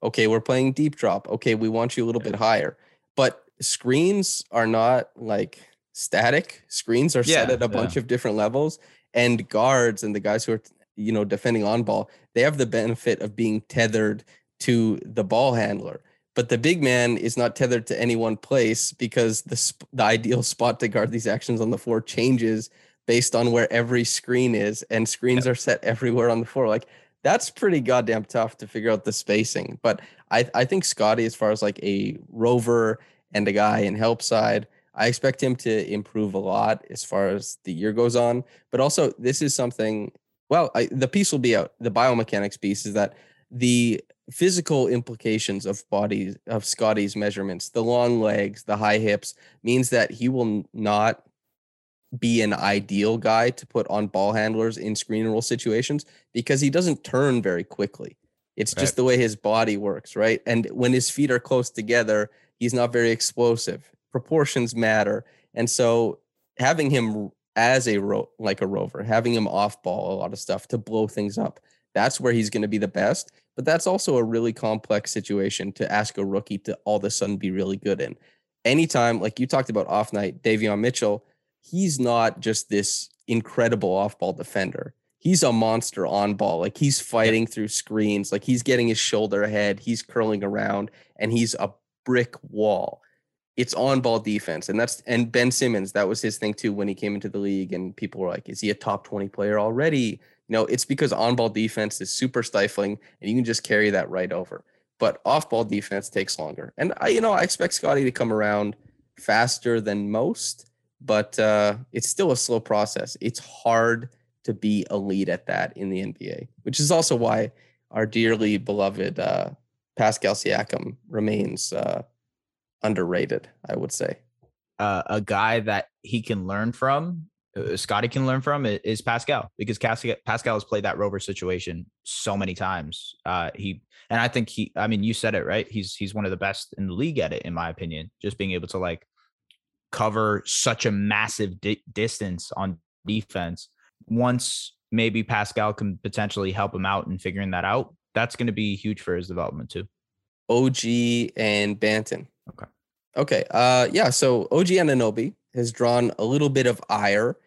Okay, we're playing deep drop. Okay, we want you a little bit higher. But screens are not like static. Screens are set at a bunch of different levels and guards and the guys who are you know defending on ball, they have the benefit of being tethered to the ball handler. But the big man is not tethered to any one place because the sp- the ideal spot to guard these actions on the floor changes based on where every screen is, and screens are set everywhere on the floor. Like that's pretty goddamn tough to figure out the spacing. But I I think Scottie, as far as like a rover and a guy in help side, I expect him to improve a lot as far as the year goes on. But also, this is something. Well, I, the piece will be out. The biomechanics piece is that the physical implications of bodies of Scottie's measurements, the long legs, the high hips, means that he will not be an ideal guy to put on ball handlers in screen roll situations because he doesn't turn very quickly. It's just
Right.
the way his body works, right? And when his feet are close together, he's not very explosive. Proportions matter. And so having him as a ro- like a rover, having him off ball a lot of stuff to blow things up, that's where he's going to be the best. But that's also a really complex situation to ask a rookie to all of a sudden be really good in. Anytime, like you talked about off night, Davion Mitchell, he's not just this incredible off ball defender. He's a monster on ball. Like he's fighting through screens, like he's getting his shoulder ahead, he's curling around, and he's a brick wall. It's on ball defense. And that's and Ben Simmons, that was his thing too when he came into the league. And people were like, is he a top 20 player already? You know, it's because on ball defense is super stifling and you can just carry that right over. But off ball defense takes longer. And I, you know, I expect Scottie to come around faster than most, but uh, it's still a slow process. It's hard to be elite at that in the NBA, which is also why our dearly beloved uh, Pascal Siakam remains uh, underrated. I would say.
Uh, a guy that he can learn from, uh, Scottie can learn from, is Pascal because Pascal, has played that rover situation so many times. Uh, he and I think he, I mean, you said it right. He's he's one of the best in the league at it, in my opinion. Just being able to like cover such a massive di- distance on defense. Once maybe Pascal can potentially help him out in figuring that out, that's going to be huge for his development too.
OG and Banton.
Okay.
Okay. Uh yeah, so OG Anunoby has drawn a little bit of ire.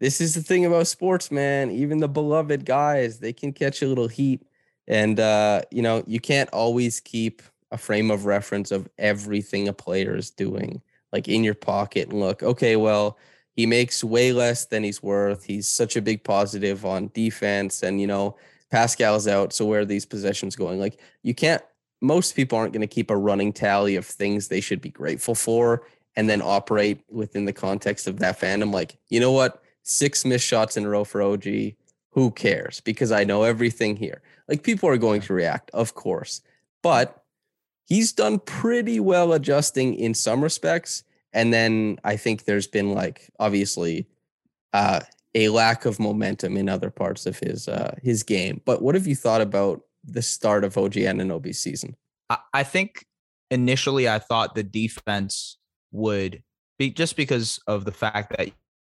This is the thing about sports, man. Even the beloved guys, they can catch a little heat. And uh, you know, you can't always keep a frame of reference of everything a player is doing, like in your pocket and look, okay, well, he makes way less than he's worth. He's such a big positive on defense, and you know, Pascal's out. So where are these possessions going? Like you can't most people aren't going to keep a running tally of things they should be grateful for and then operate within the context of that fandom. Like, you know what? Six missed shots in a row for OG. Who cares? Because I know everything here. Like, people are going to react, of course. But he's done pretty well adjusting in some respects. And then I think there's been, like, obviously, uh, a lack of momentum in other parts of his uh, his game. But what have you thought about the start of OG Anunoby's season?
I, I think initially I thought the defense would be just because of the fact that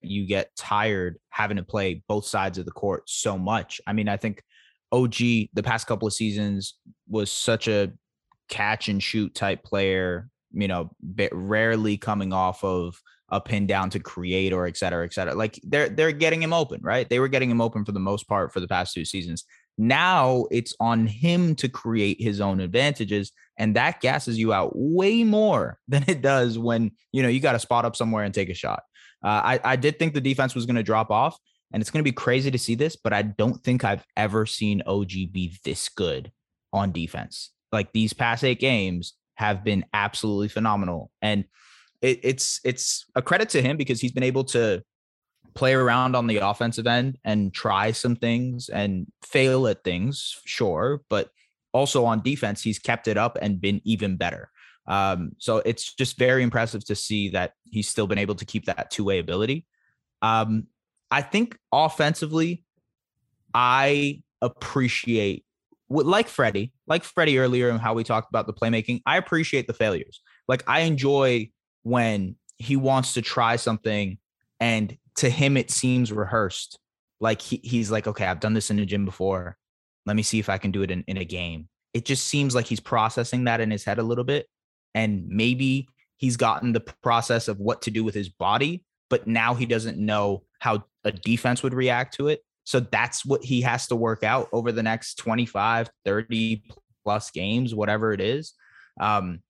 you get tired having to play both sides of the court so much. I mean, I think OG the past couple of seasons was such a catch and shoot type player, you know, ba- rarely coming off of a pin down to create or et cetera, et cetera. Like they're they're getting him open, right? They were getting him open for the most part for the past two seasons. Now it's on him to create his own advantages, and that gasses you out way more *laughs* than it does when you know you got to spot up somewhere and take a shot. Uh, I I did think the defense was going to drop off, and it's going to be crazy to see this, but I don't think I've ever seen OG be this good on defense. Like these past eight games have been absolutely phenomenal, and it, it's it's a credit to him because he's been able to play around on the offensive end and try some things and fail at things, sure, but also on defense, he's kept it up and been even better. Um, so it's just very impressive to see that he's still been able to keep that two way ability. Um, I think offensively, I appreciate like Freddie, like Freddie earlier, and how we talked about the playmaking. I appreciate the failures. Like I enjoy when he wants to try something and to him it seems rehearsed. Like he, he's like, okay, I've done this in the gym before. Let me see if I can do it in, in a game. It just seems like he's processing that in his head a little bit. And maybe he's gotten the process of what to do with his body, but now he doesn't know how a defense would react to it. So that's what he has to work out over the next 25, 30 plus games, whatever it is. Um,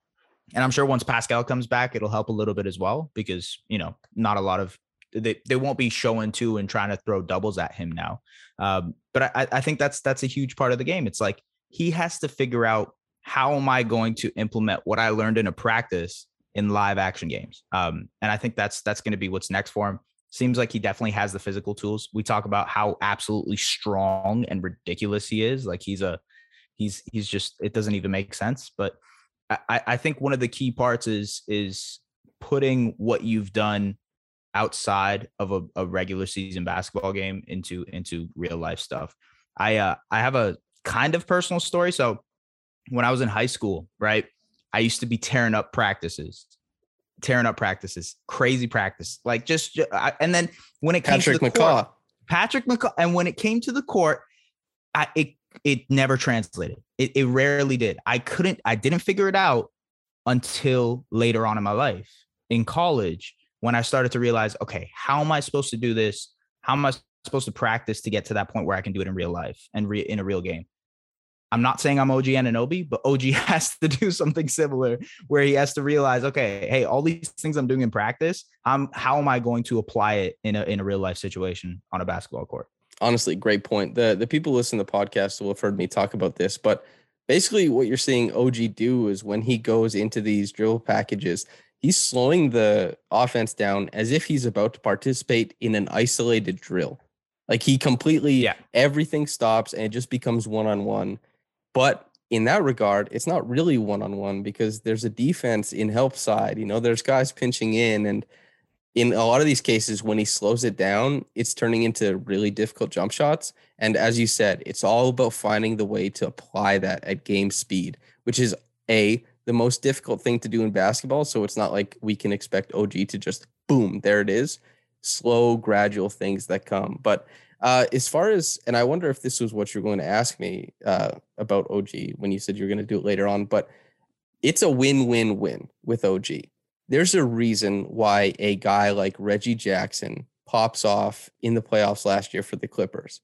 and I'm sure once Pascal comes back, it'll help a little bit as well because, you know, not a lot of they, they won't be showing two and trying to throw doubles at him now. Um, but I, I think that's that's a huge part of the game. It's like he has to figure out how am I going to implement what I learned in a practice in live action games. Um, and I think that's that's going to be what's next for him. Seems like he definitely has the physical tools. We talk about how absolutely strong and ridiculous he is. Like he's a he's he's just it doesn't even make sense. But I, I think one of the key parts is is putting what you've done outside of a, a, regular season basketball game into into real life stuff. I uh I have a kind of personal story. So when I was in high school, right, I used to be tearing up practices, tearing up practices, crazy practice, like just and then when it came
Patrick
to the
McCaw,
court, Patrick McCaw, and when it came to the court, I it it never translated. It, it rarely did. I couldn't. I didn't figure it out until later on in my life in college when I started to realize, okay, how am I supposed to do this? How am I supposed to practice to get to that point where I can do it in real life and re- in a real game? I'm not saying I'm OG Anunoby, but OG *laughs* has to do something similar where he has to realize, okay, hey, all these things I'm doing in practice, I'm how am I going to apply it in a in a real life situation on a basketball court?
Honestly, great point. The the people listen to the podcast will have heard me talk about this, but basically what you're seeing OG do is when he goes into these drill packages, he's slowing the offense down as if he's about to participate in an isolated drill. Like he completely,
Yeah.
everything stops and it just becomes one on one. But in that regard, it's not really one on one because there's a defense in help side. You know, there's guys pinching in, and in a lot of these cases, when he slows it down, it's turning into really difficult jump shots. And as you said, it's all about finding the way to apply that at game speed, which is a the most difficult thing to do in basketball. So it's not like we can expect OG to just boom, there it is. Slow, gradual things that come. But uh, as far as, and I wonder if this was what you're going to ask me uh, about OG when you said you're going to do it later on, but it's a win win win with OG. There's a reason why a guy like Reggie Jackson pops off in the playoffs last year for the Clippers.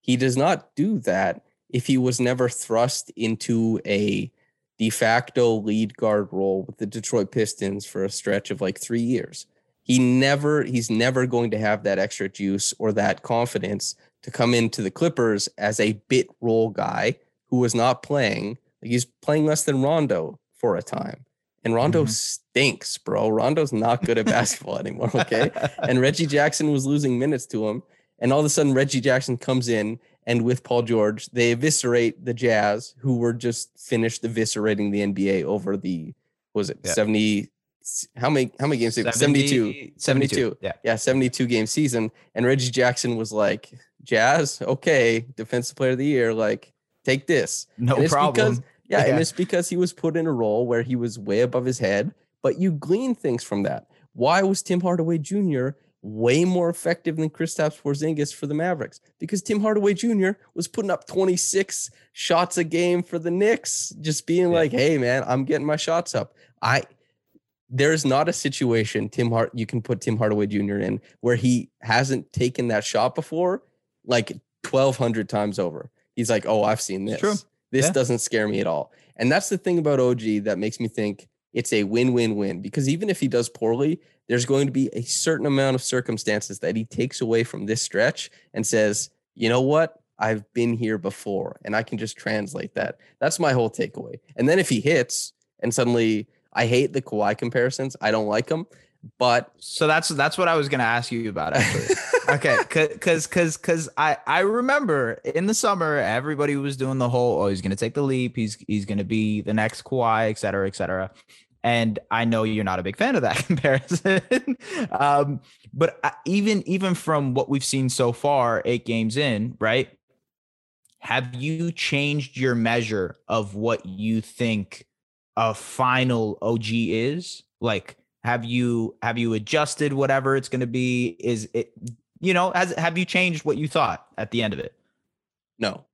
He does not do that if he was never thrust into a de facto lead guard role with the Detroit Pistons for a stretch of like three years. He never, he's never going to have that extra juice or that confidence to come into the Clippers as a bit role guy who was not playing. Like he's playing less than Rondo for a time. And Rondo
Mhm.
stinks, bro. Rondo's not good at basketball anymore. Okay. *laughs* And Reggie Jackson was losing minutes to him. And all of a sudden, Reggie Jackson comes in and with Paul George, they eviscerate the Jazz, who were just finished eviscerating the NBA over the was it
Yeah.
70 how many how many games 72 72.
Yeah.
yeah 72 game season and Reggie Jackson was like Jazz okay defensive player of the year like take this
No problem.
because- yeah,
Yeah.
and it's because he was put in a role where he was way above his head, but you glean things from that. Why was Tim Hardaway Jr. way more effective than Kristaps Porzingis for the Mavericks? Because Tim Hardaway Jr. was putting up 26 shots a game for the Knicks, just being
Yeah.
like, "Hey, man, I'm getting my shots up." I there's not a situation Tim Hart you can put Tim Hardaway Jr. in where he hasn't taken that shot before, like 1,200 times over. He's like, "Oh, I've seen this."
True.
This
Yeah.
doesn't scare me at all. And that's the thing about OG that makes me think it's a win win win because even if he does poorly, there's going to be a certain amount of circumstances that he takes away from this stretch and says, you know what? I've been here before and I can just translate that. That's my whole takeaway. And then if he hits and suddenly I hate the Kawhi comparisons, I don't like them, but
So that's that's what I was gonna ask you about actually. *laughs* okay, because because because I I remember in the summer everybody was doing the whole oh he's gonna take the leap he's he's gonna be the next Kawhi et cetera et cetera, and I know you're not a big fan of that *laughs* comparison, um, but I, even even from what we've seen so far, eight games in, right? Have you changed your measure of what you think a final OG is? Like, have you have you adjusted whatever it's going to be? Is it you know has have you changed what you thought at the end of it?
No.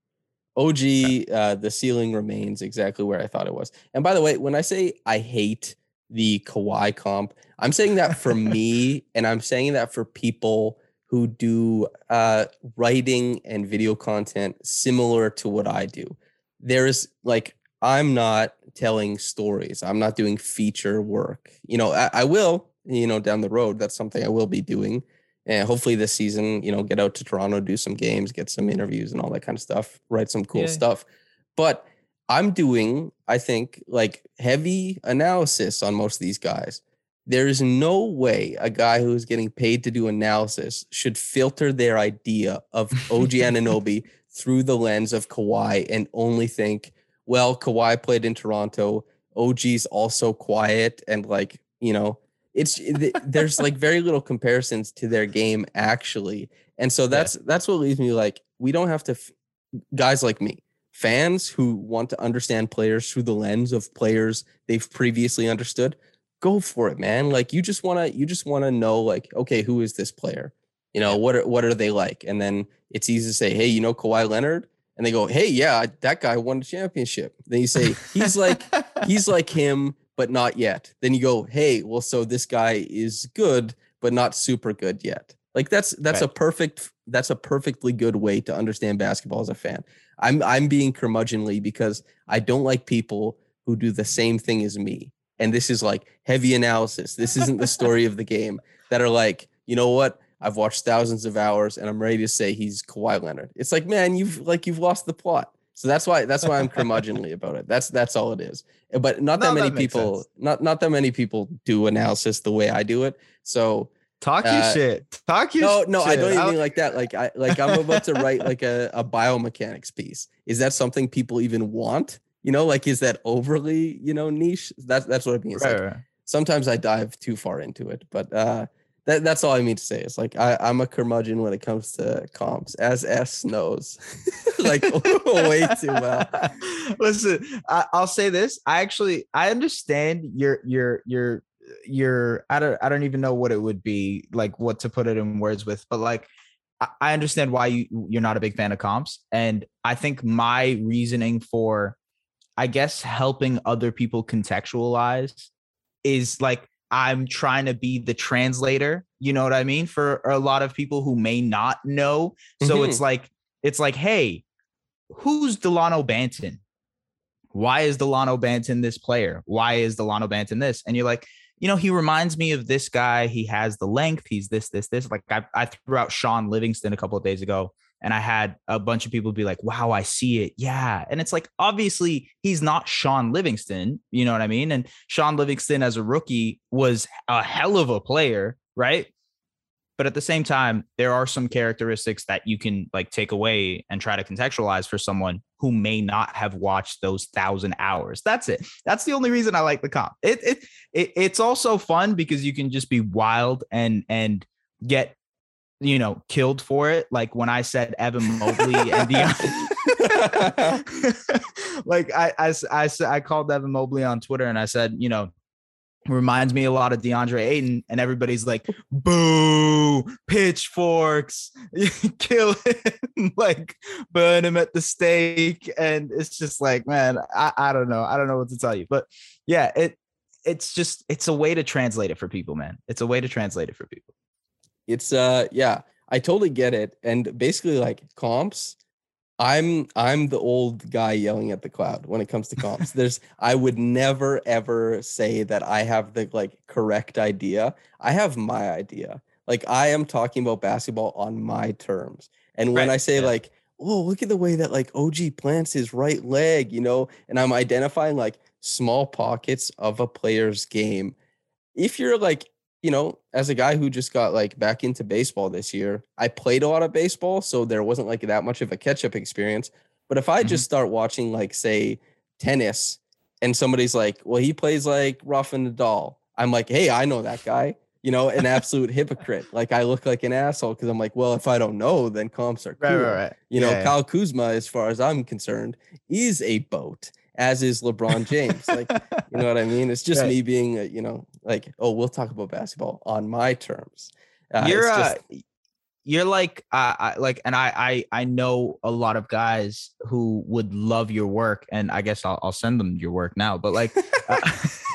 OG, uh, the ceiling remains exactly where I thought it was. And by the way, when I say I hate the Kawhi comp, I'm saying that for *laughs* me, and I'm saying that for people who do uh, writing and video content similar to what I do. There's like, I'm not telling stories, I'm not doing feature work. You know, I, I will, you know, down the road, that's something I will be doing and hopefully this season, you know, get out to Toronto, do some games, get some interviews and all that kind of stuff, write some cool
Yeah.
stuff. But I'm doing, I think, like heavy analysis on most of these guys. There is no way a guy who is getting paid to do analysis should filter their idea of OG *laughs* Anunoby through the lens of Kawhi and only think, well, Kawhi played in Toronto. OG's also quiet and like, you know, it's eh, there's like very little comparisons to their game actually. And so that's that's what leaves me like we don't have to f- guys like me fans who want to understand players through the lens of players they've previously understood go for it man. Like you just want to you just want to know like okay who is this player? You know what are what are they like? And then it's easy to say hey you know Kawhi Leonard and they go hey yeah that guy won a championship then you say he's like he's *laughs* like him, but not yet. Then you go, hey, well, so this guy is good, but not super good yet. Like that's that's a perfect that's a perfectly good way to understand basketball as a fan. I'm I'm being curmudgeonly because I don't like people who do the same thing as me. And this is like heavy analysis. This isn't the story of the game that are like, you know what? I've watched thousands of hours and I'm ready to say he's Kawhi Leonard. It's like, man, you've like you've lost the plot. So that's why that's why I'm curmudgeonly about it. That's that's all it is. But not that
No,
many
that
people
sense.
not not that many people do analysis the way I do it. So
Talk your
Uh,
shit. Talk your
No, no, I don't even mean like that. Like I like I'm about to write like a, a biomechanics piece. Is that something people even want? You know, like is that overly, you know, niche? That's that's what I mean. It's
Right,
like,
right.
sometimes I dive too far into it, but uh that, that's all I mean to say. It's like I, I'm a curmudgeon when it comes to comps, as S knows. *laughs* like *laughs* way too well. *laughs*
Listen, I, I'll say this. I actually I understand your your your your I don't I don't even know what it would be like what to put it in words with, but like I, I understand why you you're not a big fan of comps, and I think my reasoning for I guess helping other people contextualize is like I'm trying to be the translator, you know what I mean, for a lot of people who may not know. So mm-hmm. it's like it's like, hey, who's Delano Banton? Why is Delano Banton this player? Why is Delano Banton this? And you're like, you know, he reminds me of this guy. He has the length. He's this, this, this. Like I, I threw out Shaun Livingston a couple of days ago, and I had a bunch of people be like, wow, I see it. Yeah. And it's like, obviously, he's not Shaun Livingston. You know what I mean? And Shaun Livingston as a rookie was a hell of a player, right? But at the same time, there are some characteristics that you can like take away and try to contextualize for someone who may not have watched those thousand hours. That's it. That's the only reason I like the comp. It, it, it it's also fun because you can just be wild and and get you know killed for it. Like when I said Evan Mobley and Deion. *laughs* *laughs* like I, I, I, I called Evan Mobley on Twitter and I said, you know, reminds me a lot of DeAndre Ayton, and everybody's like, boo, pitchforks, *laughs* kill him, like burn him at the stake. And it's just like, man, I, I don't know. I don't know what to tell you. But yeah, it it's just it's a way to translate it for people, man. It's a way to translate it for people.
It's uh yeah i totally get it and basically like comps i'm i'm the old guy yelling at the cloud when it comes to comps. *laughs* There's i would never ever say that i have the like correct idea. I have my idea. Like i am talking about basketball on my terms and when
Right,
i say
yeah.
like oh look at the way that like og plants his right leg you know and i'm identifying like small pockets of a player's game. If you're like you know, as a guy who just got like back into baseball this year, I played a lot of baseball, so there wasn't like that much of a catch up experience. But if I just start watching like say tennis and somebody's like, "Well, he plays like Rafa Nadal," I'm like, "Hey, I know that guy." You know, an *laughs* absolute hypocrite. Like I look like an asshole because I'm like, well, if I don't know, then comps are cool.
right.
You know,
Yeah, yeah.
Kyle Kuzma, as far as I'm concerned, is a boat, as is LeBron James. like, you know what I mean? It's just
Right.
me being, uh, you know, like, oh, we'll talk about basketball on my terms. Uh,
you're uh,
just-
you're like uh, I, like and I, I i know a lot of guys who would love your work and i guess i'll, I'll send them your work now but like uh,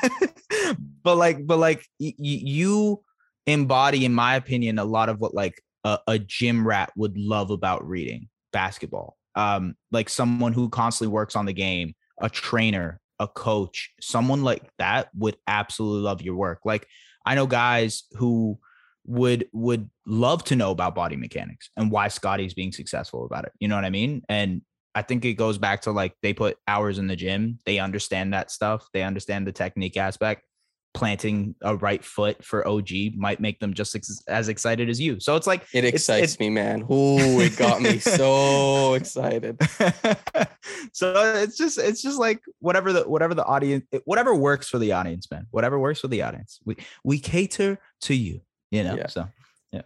*laughs* but like but like y- you embody in my opinion a lot of what like a, a gym rat would love about reading basketball um like someone who constantly works on the game a trainer a coach someone like that would absolutely love your work like i know guys who would would love to know about body mechanics and why Scottie's being successful about it. You know what I mean? And I think it goes back to like they put hours in the gym, they understand that stuff, they understand the technique aspect. Planting a right foot for OG might make them just ex- as excited as you. So it's like
it
it's-
excites
it's-
me, man. Oh, it got me *laughs* so excited. *laughs*
so it's just it's just like whatever the whatever the audience whatever works for the audience, man. Whatever works for the audience. We we cater to you, you know.
Yeah.
So yeah.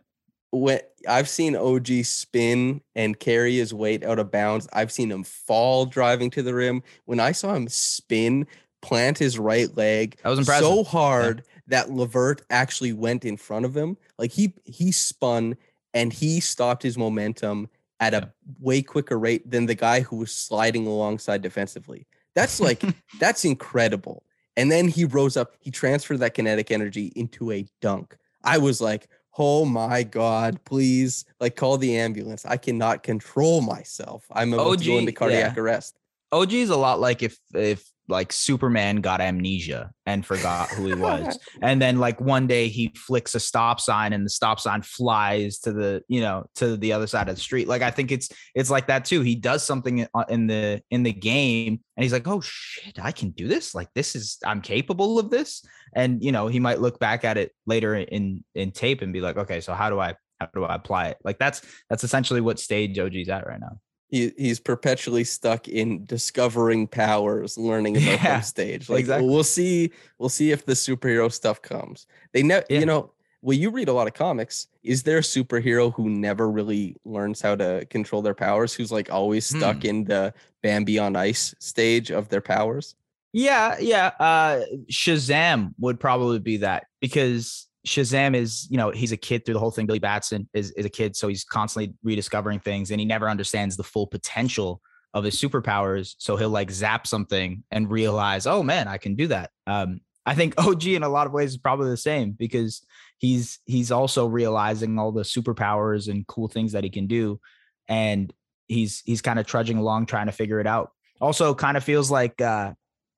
When I've seen OG spin and carry his weight out of bounds, I've seen him fall driving to the rim. When I saw him spin, plant his right leg,
that was impressive.
so hard that LeVert actually went in front of him. Like he he spun and he stopped his momentum at a way quicker rate than the guy who was sliding alongside defensively. That's like *laughs* that's incredible. And then he rose up, he transferred that kinetic energy into a dunk. I was like, "Oh my god, please like call the ambulance. I cannot control myself. I'm about to go into cardiac
yeah.
arrest."
OG is a lot like if if like Superman got amnesia and forgot who he *laughs* was. *laughs* and then like one day he flicks a stop sign and the stop sign flies to the, you know, to the other side of the street. Like I think it's it's like that too. He does something uh, in the in the game and he's like, "Oh shit, I can do this. Like this is I'm capable of this." And you know, he might look back at it later in in tape and be like, "Okay, so how do I how do I apply it?" Like that's that's essentially what stage OG's at right now
he, he's perpetually stuck in discovering powers, learning *laughs* about yeah, them stage. Like exactly. we'll see, we'll see if the superhero stuff comes. They never, yeah. you know, well, you read a lot of comics. Is there a superhero who never really learns how to control their powers? Who's like always stuck hmm. in the Bambi on ice stage of their powers?
Yeah, yeah. Uh Shazam would probably be that because Shazam is, you know, he's a kid through the whole thing. Billy Batson is, is a kid, so he's constantly rediscovering things and he never understands the full potential of his superpowers. So he'll like zap something and realize, oh man, I can do that. Um, I think *laughs* OG in a lot of ways is probably the same because he's he's also realizing all the superpowers and cool things that he can do. And he's he's kind of trudging along trying to figure it out. Also, kind of feels like uh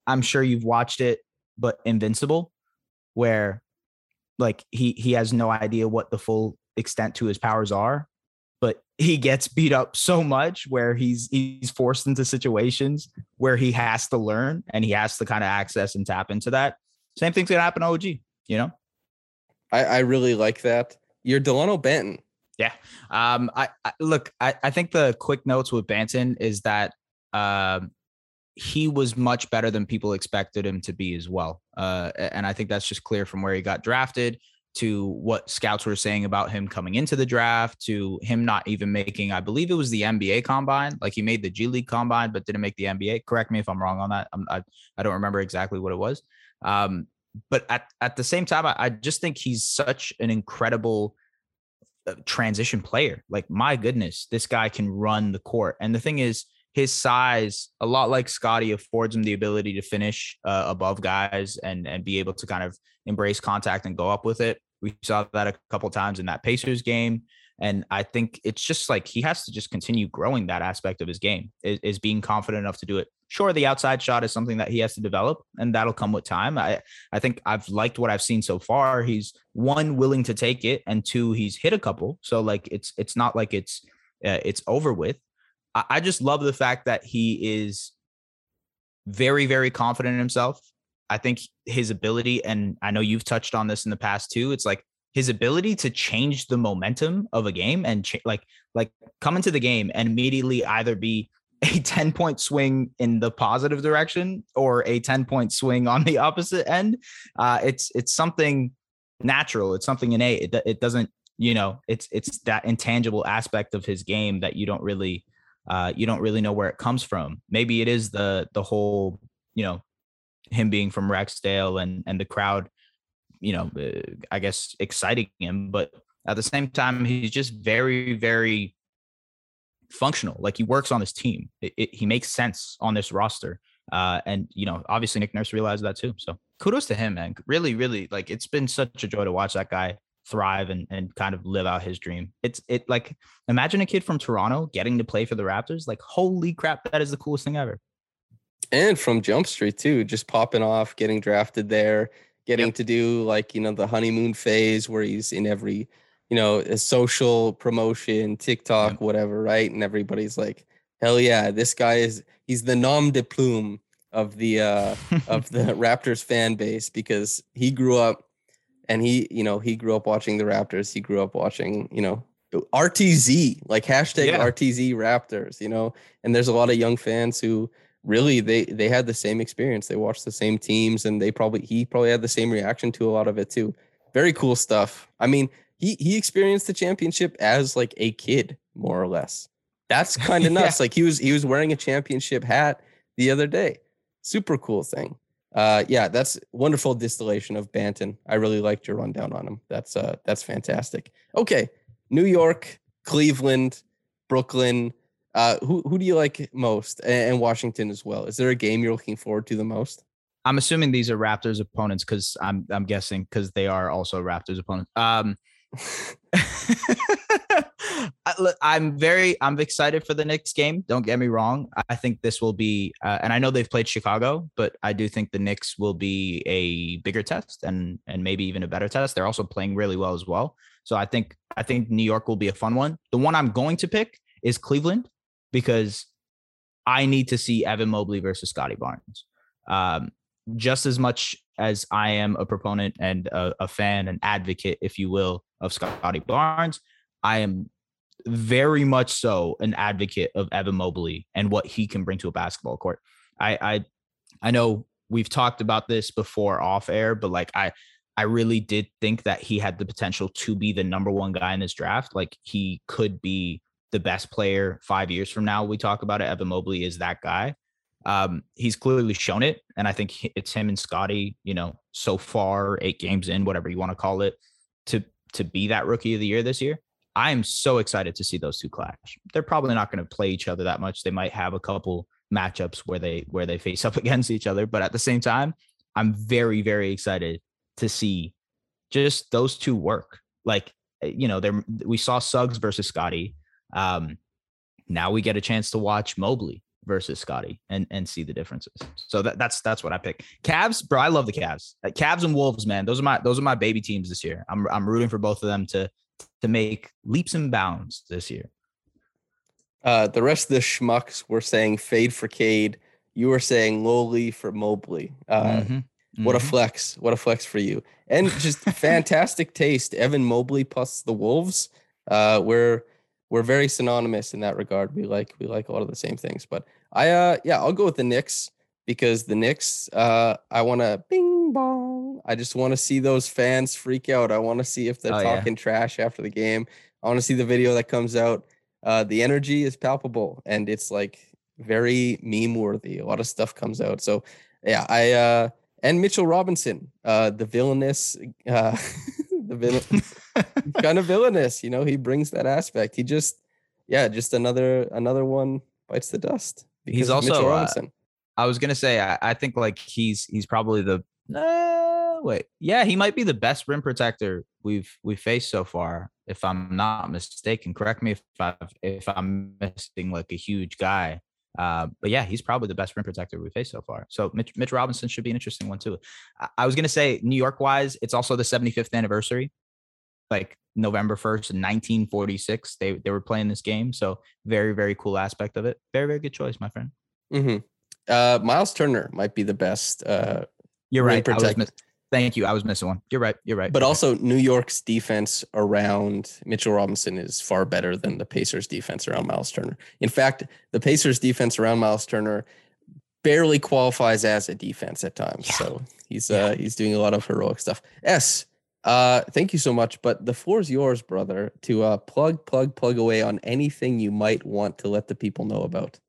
I'm sure you've watched it, but Invincible, where like he he has no idea what the full extent to his powers are but *laughs* he gets beat up so much where he's he's forced into situations where he has to learn and he has to kind of access and tap into that. Same thing's gonna happen to og you know?
I i really like that. You're delano banton
yeah. Um i, I look I, I think the quick notes with banton is that um he was much better than people expected him to be as well. Uh, and I think that's just clear from where he got drafted to what scouts were saying about him coming into the draft to him not even making, I believe it was the NBA combine. Like he made the G League combine, but didn't make the NBA. Correct me if I'm wrong on that. I'm, i I, don't remember exactly what it was. Um, but at, at the same time, I, I just think he's such an incredible uh, transition player. Like, my goodness, this guy can run the court. And the thing is, his size, a lot like Scottie, affords him the ability to finish uh, above guys and and be able to kind of embrace contact and go up with it. We saw that a couple times in that Pacers game. And I think it's just like he has to just continue growing that aspect of his game, is, is, being confident enough to do it. Sure, the outside shot is something that he has to develop, and that'll come with time. I, I think I've liked what I've seen so far. He's one willing to take it, and two, he's hit a couple. So like it's it's not like it's uh, it's over with. I just love the fact that he is very, very confident in himself. I think his ability, and I know you've touched on this in the past too. It's like his ability to change the momentum of a game and like like come into the game and immediately either be *laughs* a 10 point swing in the positive direction or a 10 point swing on the *laughs* opposite end. Uh, it's it's something natural. It's something innate. It, it doesn't, you know, it's it's that intangible aspect of his game that you don't really uh, you don't really know where it comes from. Maybe it is the the whole, you know, him being from Rexdale and and the crowd, you know, uh, I guess exciting him, but at the same time, he's just very very functional. Like he works on this team. It, it, he makes sense on this roster. Uh, and you know, obviously Nick Nurse realized that too. So kudos to him, man. Really, really, like it's been such a joy to watch that guy thrive and, and kind of live out his dream. It's it like imagine a kid from Toronto getting to play for the Raptors. Like holy crap, that is the coolest thing ever.
And from Jump Street too, just popping off, getting drafted there, getting yep. to do like you know the honeymoon phase where he's in every you know a social promotion, TikTok, yep. whatever, right? And everybody's like, hell yeah, this guy is he's the nom de plume of the uh of *laughs* the Raptors fan base because he grew up and he, you know, he grew up watching the Raptors. He grew up watching, you know, RTZ, like hashtag yeah. RTZ Raptors, you know, and there's a lot of young fans who really they they had the same experience. They watched the same teams and they probably he probably had the same reaction to a lot of it too. Very cool stuff. I mean, he he experienced the championship as like a kid, more or less. That's *laughs* kind of nuts. yeah. Like he was he was wearing a championship hat the other day. Super cool thing uh, yeah, that's wonderful distillation of Banton. I really liked your rundown on him. That's uh, that's fantastic. Okay, New York, Cleveland, Brooklyn. Uh, who who do you like most, and Washington as well? Is there a game you're looking forward to the most?
I'm assuming these are Raptors opponents because I'm I'm guessing because they are also Raptors opponents. Um, I'm very I'm excited for the Knicks game. Don't get me wrong. I think this will be, uh, and I know they've played Chicago, but I do think the Knicks will be a bigger test and and maybe even a better test. They're also playing really well as well. So I think I think New York will be a fun one. The one I'm going to pick is Cleveland because I need to see Evan Mobley versus Scottie Barnes. Um, just as much as I am a proponent and a, a fan, an advocate, if you will, of Scottie Barnes, I am very much so an advocate of Evan Mobley and what he can bring to a basketball court. I I I know we've talked about this before off air, but like I I really did think that he had the potential to be the number one guy in this draft. Like he could be the best player five years from now. We talk about it. Evan Mobley is that guy. Um, he's clearly shown it, and I think it's him and Scottie. You know, so far eight games in, whatever you want to call it, to to be that rookie of the year this year. I am so excited to see those two clash. They're probably not going to play each other that much. They might have a couple matchups where they where they face *laughs* up against each other, but at the same time, I'm very very excited to see just those two work. Like eh, you know, there we saw Suggs versus Scottie. Um, now we get a chance to watch Mobley versus Scottie and and see the differences. So that, that's that's what I pick. Cavs, bro, I love the Cavs. Cavs and Wolves, man. Those are my those are my baby teams this year. I'm I'm rooting for both of them to to make leaps and bounds this year.
Uh, the rest of the schmucks were saying fade for Cade. You were saying lowly for Mobley. Uh,
Mhm.
What a
Mhm.
flex! What a flex for you! And just *laughs* fantastic taste. Evan Mobley plus the Wolves. Uh, we're we're very synonymous in that regard. We like we like a lot of the same things. But I uh yeah, I'll go with the Knicks because the Knicks. Uh, I want to bing bong. I just want to see those fans freak out. I want to see if they're
Oh, yeah.
talking trash after the game. I want to see the video that comes out. Uh, the energy is palpable and it's like very meme worthy. A lot of stuff comes out. So yeah, I uh and Mitchell Robinson, uh, the villainous, uh, *laughs* the villain, kind of villainous. You know, he brings that aspect. He just, yeah, just another another one bites the dust.
He's also, uh, I was gonna say I, I think like he's he's probably the uh, wait yeah he might be the best rim protector we've we've faced so far if I'm not mistaken. Correct me if I if I'm missing like a huge guy. Uh, but yeah, he's probably the best rim protector we've faced so far. So Mitch, Mitch Robinson should be an interesting one too. I, I was gonna say New York wise, it's also the 75th anniversary, like November 1st, 1946. They they were playing this game, so very very cool aspect of it. Very very good choice, my friend.
Mm-hmm. Uh, Miles Turner might be the best, uh,
You're
rim
right. I was
protector.
Thank you. I was missing one. You're right. You're right.
but also New York's defense around Mitchell Robinson is far better than the Pacers' defense around Miles Turner. In fact, the Pacers' defense around Miles Turner barely qualifies as a defense at times.
Yeah.
So he's
Yeah.
uh he's doing a lot of heroic stuff. S, uh, thank you so much. But the floor is yours, brother, to uh plug, plug, plug away on anything you might want to let the people know about.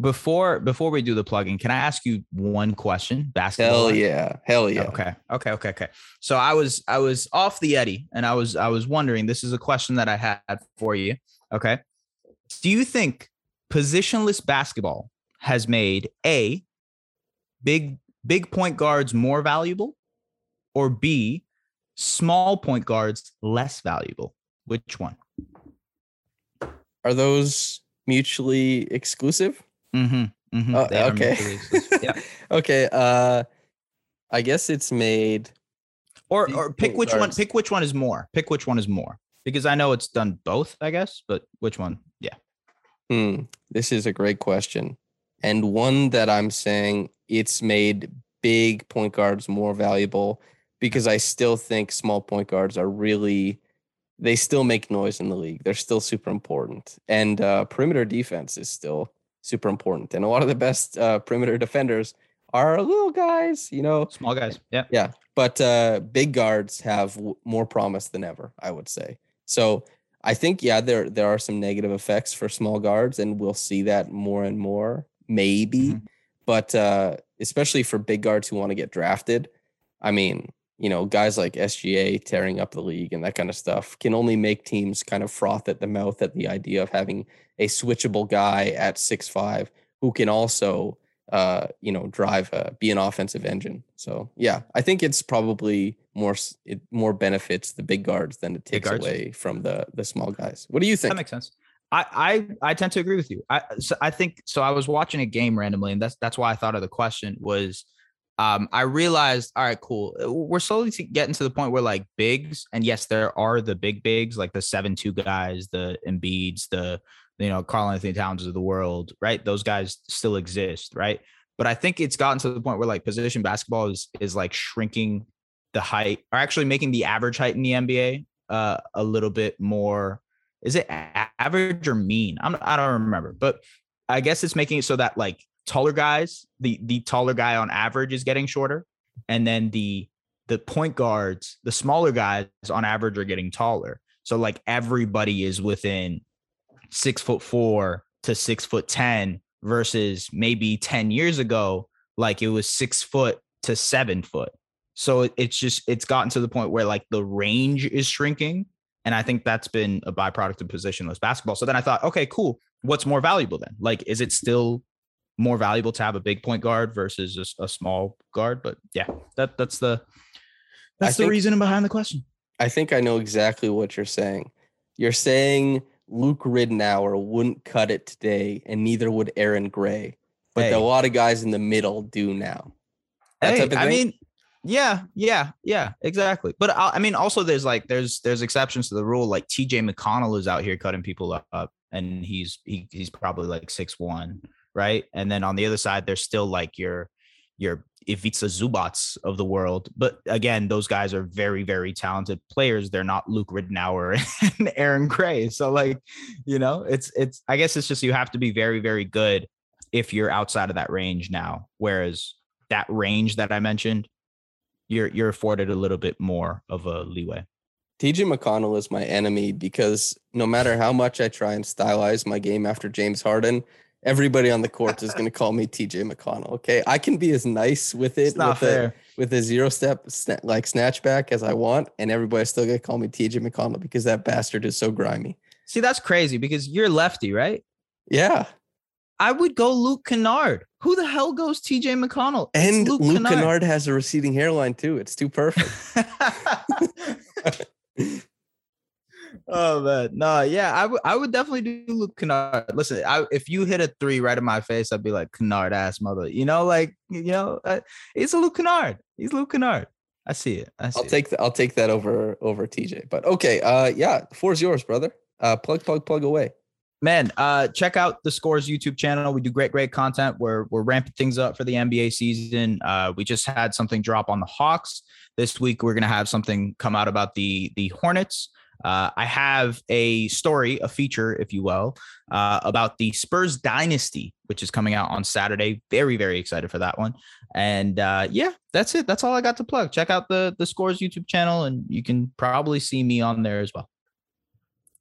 Before before we do the plugging, can I ask you one question? Basketball.
Hell yeah. Hell yeah.
Okay. Okay. Okay. Okay. So I was I was off the Eddie, and I was I was wondering. This is a question that I had for you. Okay. Do you think positionless basketball has made a big big point guards more valuable, or b small point guards less valuable? Which one?
Are those mutually exclusive?
Mm-hmm. mm-hmm.
Uh,
They
okay.
Yeah. *laughs*
okay. Uh I guess it's made
Or or pick which one. Pick which one is more. Pick which one is more. Because I know it's done both, I guess, but which one? Yeah.
Hmm, this is a great question. And one that I'm saying it's made big point guards more valuable because I still think small point guards are really they still make noise in the league. They're still super important. And uh, perimeter defense is still super important. And a lot of the best uh, perimeter defenders are little guys, you know.
Small guys. Yeah.
Yeah, but uh, big guards have w- more promise than ever. I would say. So I think yeah, there there are some negative effects for small guards, and we'll see that more and more, maybe.
Mhm.
But uh, especially for big guards who want to get drafted, I mean, you know, guys like SGA tearing up the league and that kind of stuff can only make teams kind of froth at the mouth at the idea of having a switchable guy at six five who can also uh, you know, drive a, be an offensive engine. So yeah, I think it's probably more it more benefits the big guards than it takes away from the the small guys. What do you think?
That makes sense. I, I I tend to agree with you. I so I think so. I was watching a game randomly, and that's that's why I thought of the question was. Um, I realized, all right, cool. uh, We're slowly getting to the point where like bigs, and yes, there are the big bigs, like the seven two guys, the Embiids, the you know Karl-Anthony Towns of the world, right? Those guys still exist, right? But I think it's gotten to the point where like position basketball is is like shrinking the height, or actually making the average height in the NBA uh, a little bit more is it average or mean? I'm I don't remember, but I guess it's making it so that like taller guys, the the taller guy on average is getting shorter, and then the the point guards, the smaller guys on average are getting taller. So like everybody is within six foot four to six foot ten versus maybe 10 years ago, like it was six foot to seven foot. So it- it's just it's gotten to the point where like the range is shrinking and I think that's been a byproduct of positionless basketball. So then I thought, okay, cool. What's more valuable then? Like, is it still more valuable to have a big point guard versus a small guard? But yeah, that that's the that's the
think-
reasoning behind the question.
I think I know exactly what you're saying. You're saying Luke Ridnour wouldn't cut it today, and neither would Aaron Gray. But
Hey.
a lot of guys in the middle do now. That
Hey, I mean, yeah, yeah, yeah, exactly. But I, I mean, also there's like there's there's exceptions to the rule. Like T.J. McConnell is out here cutting people up, and he's he, he's probably like six one, right? And then on the other side, there's still like your your Ivica Zubacs of the world. But again, those guys are very very talented players. They're not Luke Ridnour *laughs* and Aaron Gray. So like, you know, it's it's I guess it's just you have to be very very good if you're outside of that range now. Whereas that range that I mentioned, you're you're afforded a little bit more of a leeway.
TJ McConnell is my enemy because no matter how much I try and stylize my game after James Harden, everybody on the court is going to call me TJ McConnell. Okay, I can be as nice with it with a, with a zero step sna- like snatchback as I want, and everybody's still going to call me TJ McConnell because that bastard is so grimy.
See, that's crazy because you're lefty, right?
Yeah,
I would go Luke Kennard. Who the hell goes TJ McConnell? It's
and Luke, Kennard has a receding hairline too. It's too perfect. *laughs* *laughs* *laughs*
oh man, no, yeah, I would I would definitely do Luke Kennard. Listen, I, if you hit a three right in my face, I'd be like Kennard ass mother. You know, like you know, uh, it's a Luke Kennard. He's Luke Kennard. I see it. I see
I'll
it.
take the, I'll take that over over TJ. But okay, uh, yeah, the floor's yours, brother. Uh, plug, plug, plug away.
man uh check out the scores youtube channel we do great great content we're we're ramping things up for the nba season uh we just had something drop on the hawks this week we're gonna have something come out about the the hornets uh, I have a story, a feature, if you will, uh, about the Spurs dynasty, which is coming out on Saturday. Very, very excited for that one. And uh, yeah, that's it. That's all I got to plug. Check out the the Scores YouTube channel, and you can probably see me on there as well.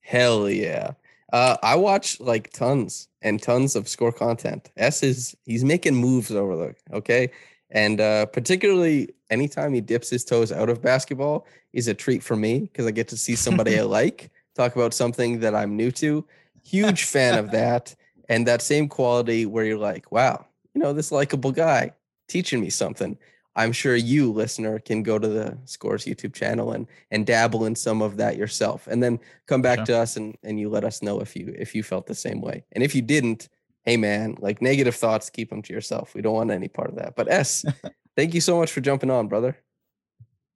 Hell yeah. Uh, I watch like tons and tons of score content. S is he's making moves over there. Okay. And uh, particularly anytime he dips his toes out of basketball is a treat for me because I get to see somebody I *laughs* like talk about something that I'm new to. Huge fan of *laughs* that. And that same quality where you're like, wow, you know, this likable guy teaching me something. I'm sure you, listener, can go to the Scores YouTube channel and and dabble in some of that yourself. And then come back to us and, and you let us know if you if you felt the same way. And if you didn't, hey man, like negative thoughts, keep them to yourself. We don't want any part of that. But S, *laughs* thank you so much for jumping on, brother.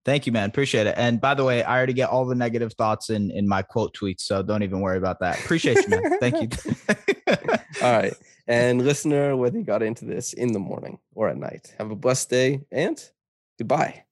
Thank you, man. Appreciate it. And by the way, I already get all the negative thoughts in in my quote tweets, so don't even worry about that. Appreciate you, man. Thank you. *laughs*
All right. And listener, whether you got into this in the morning or at night, have a blessed day and goodbye.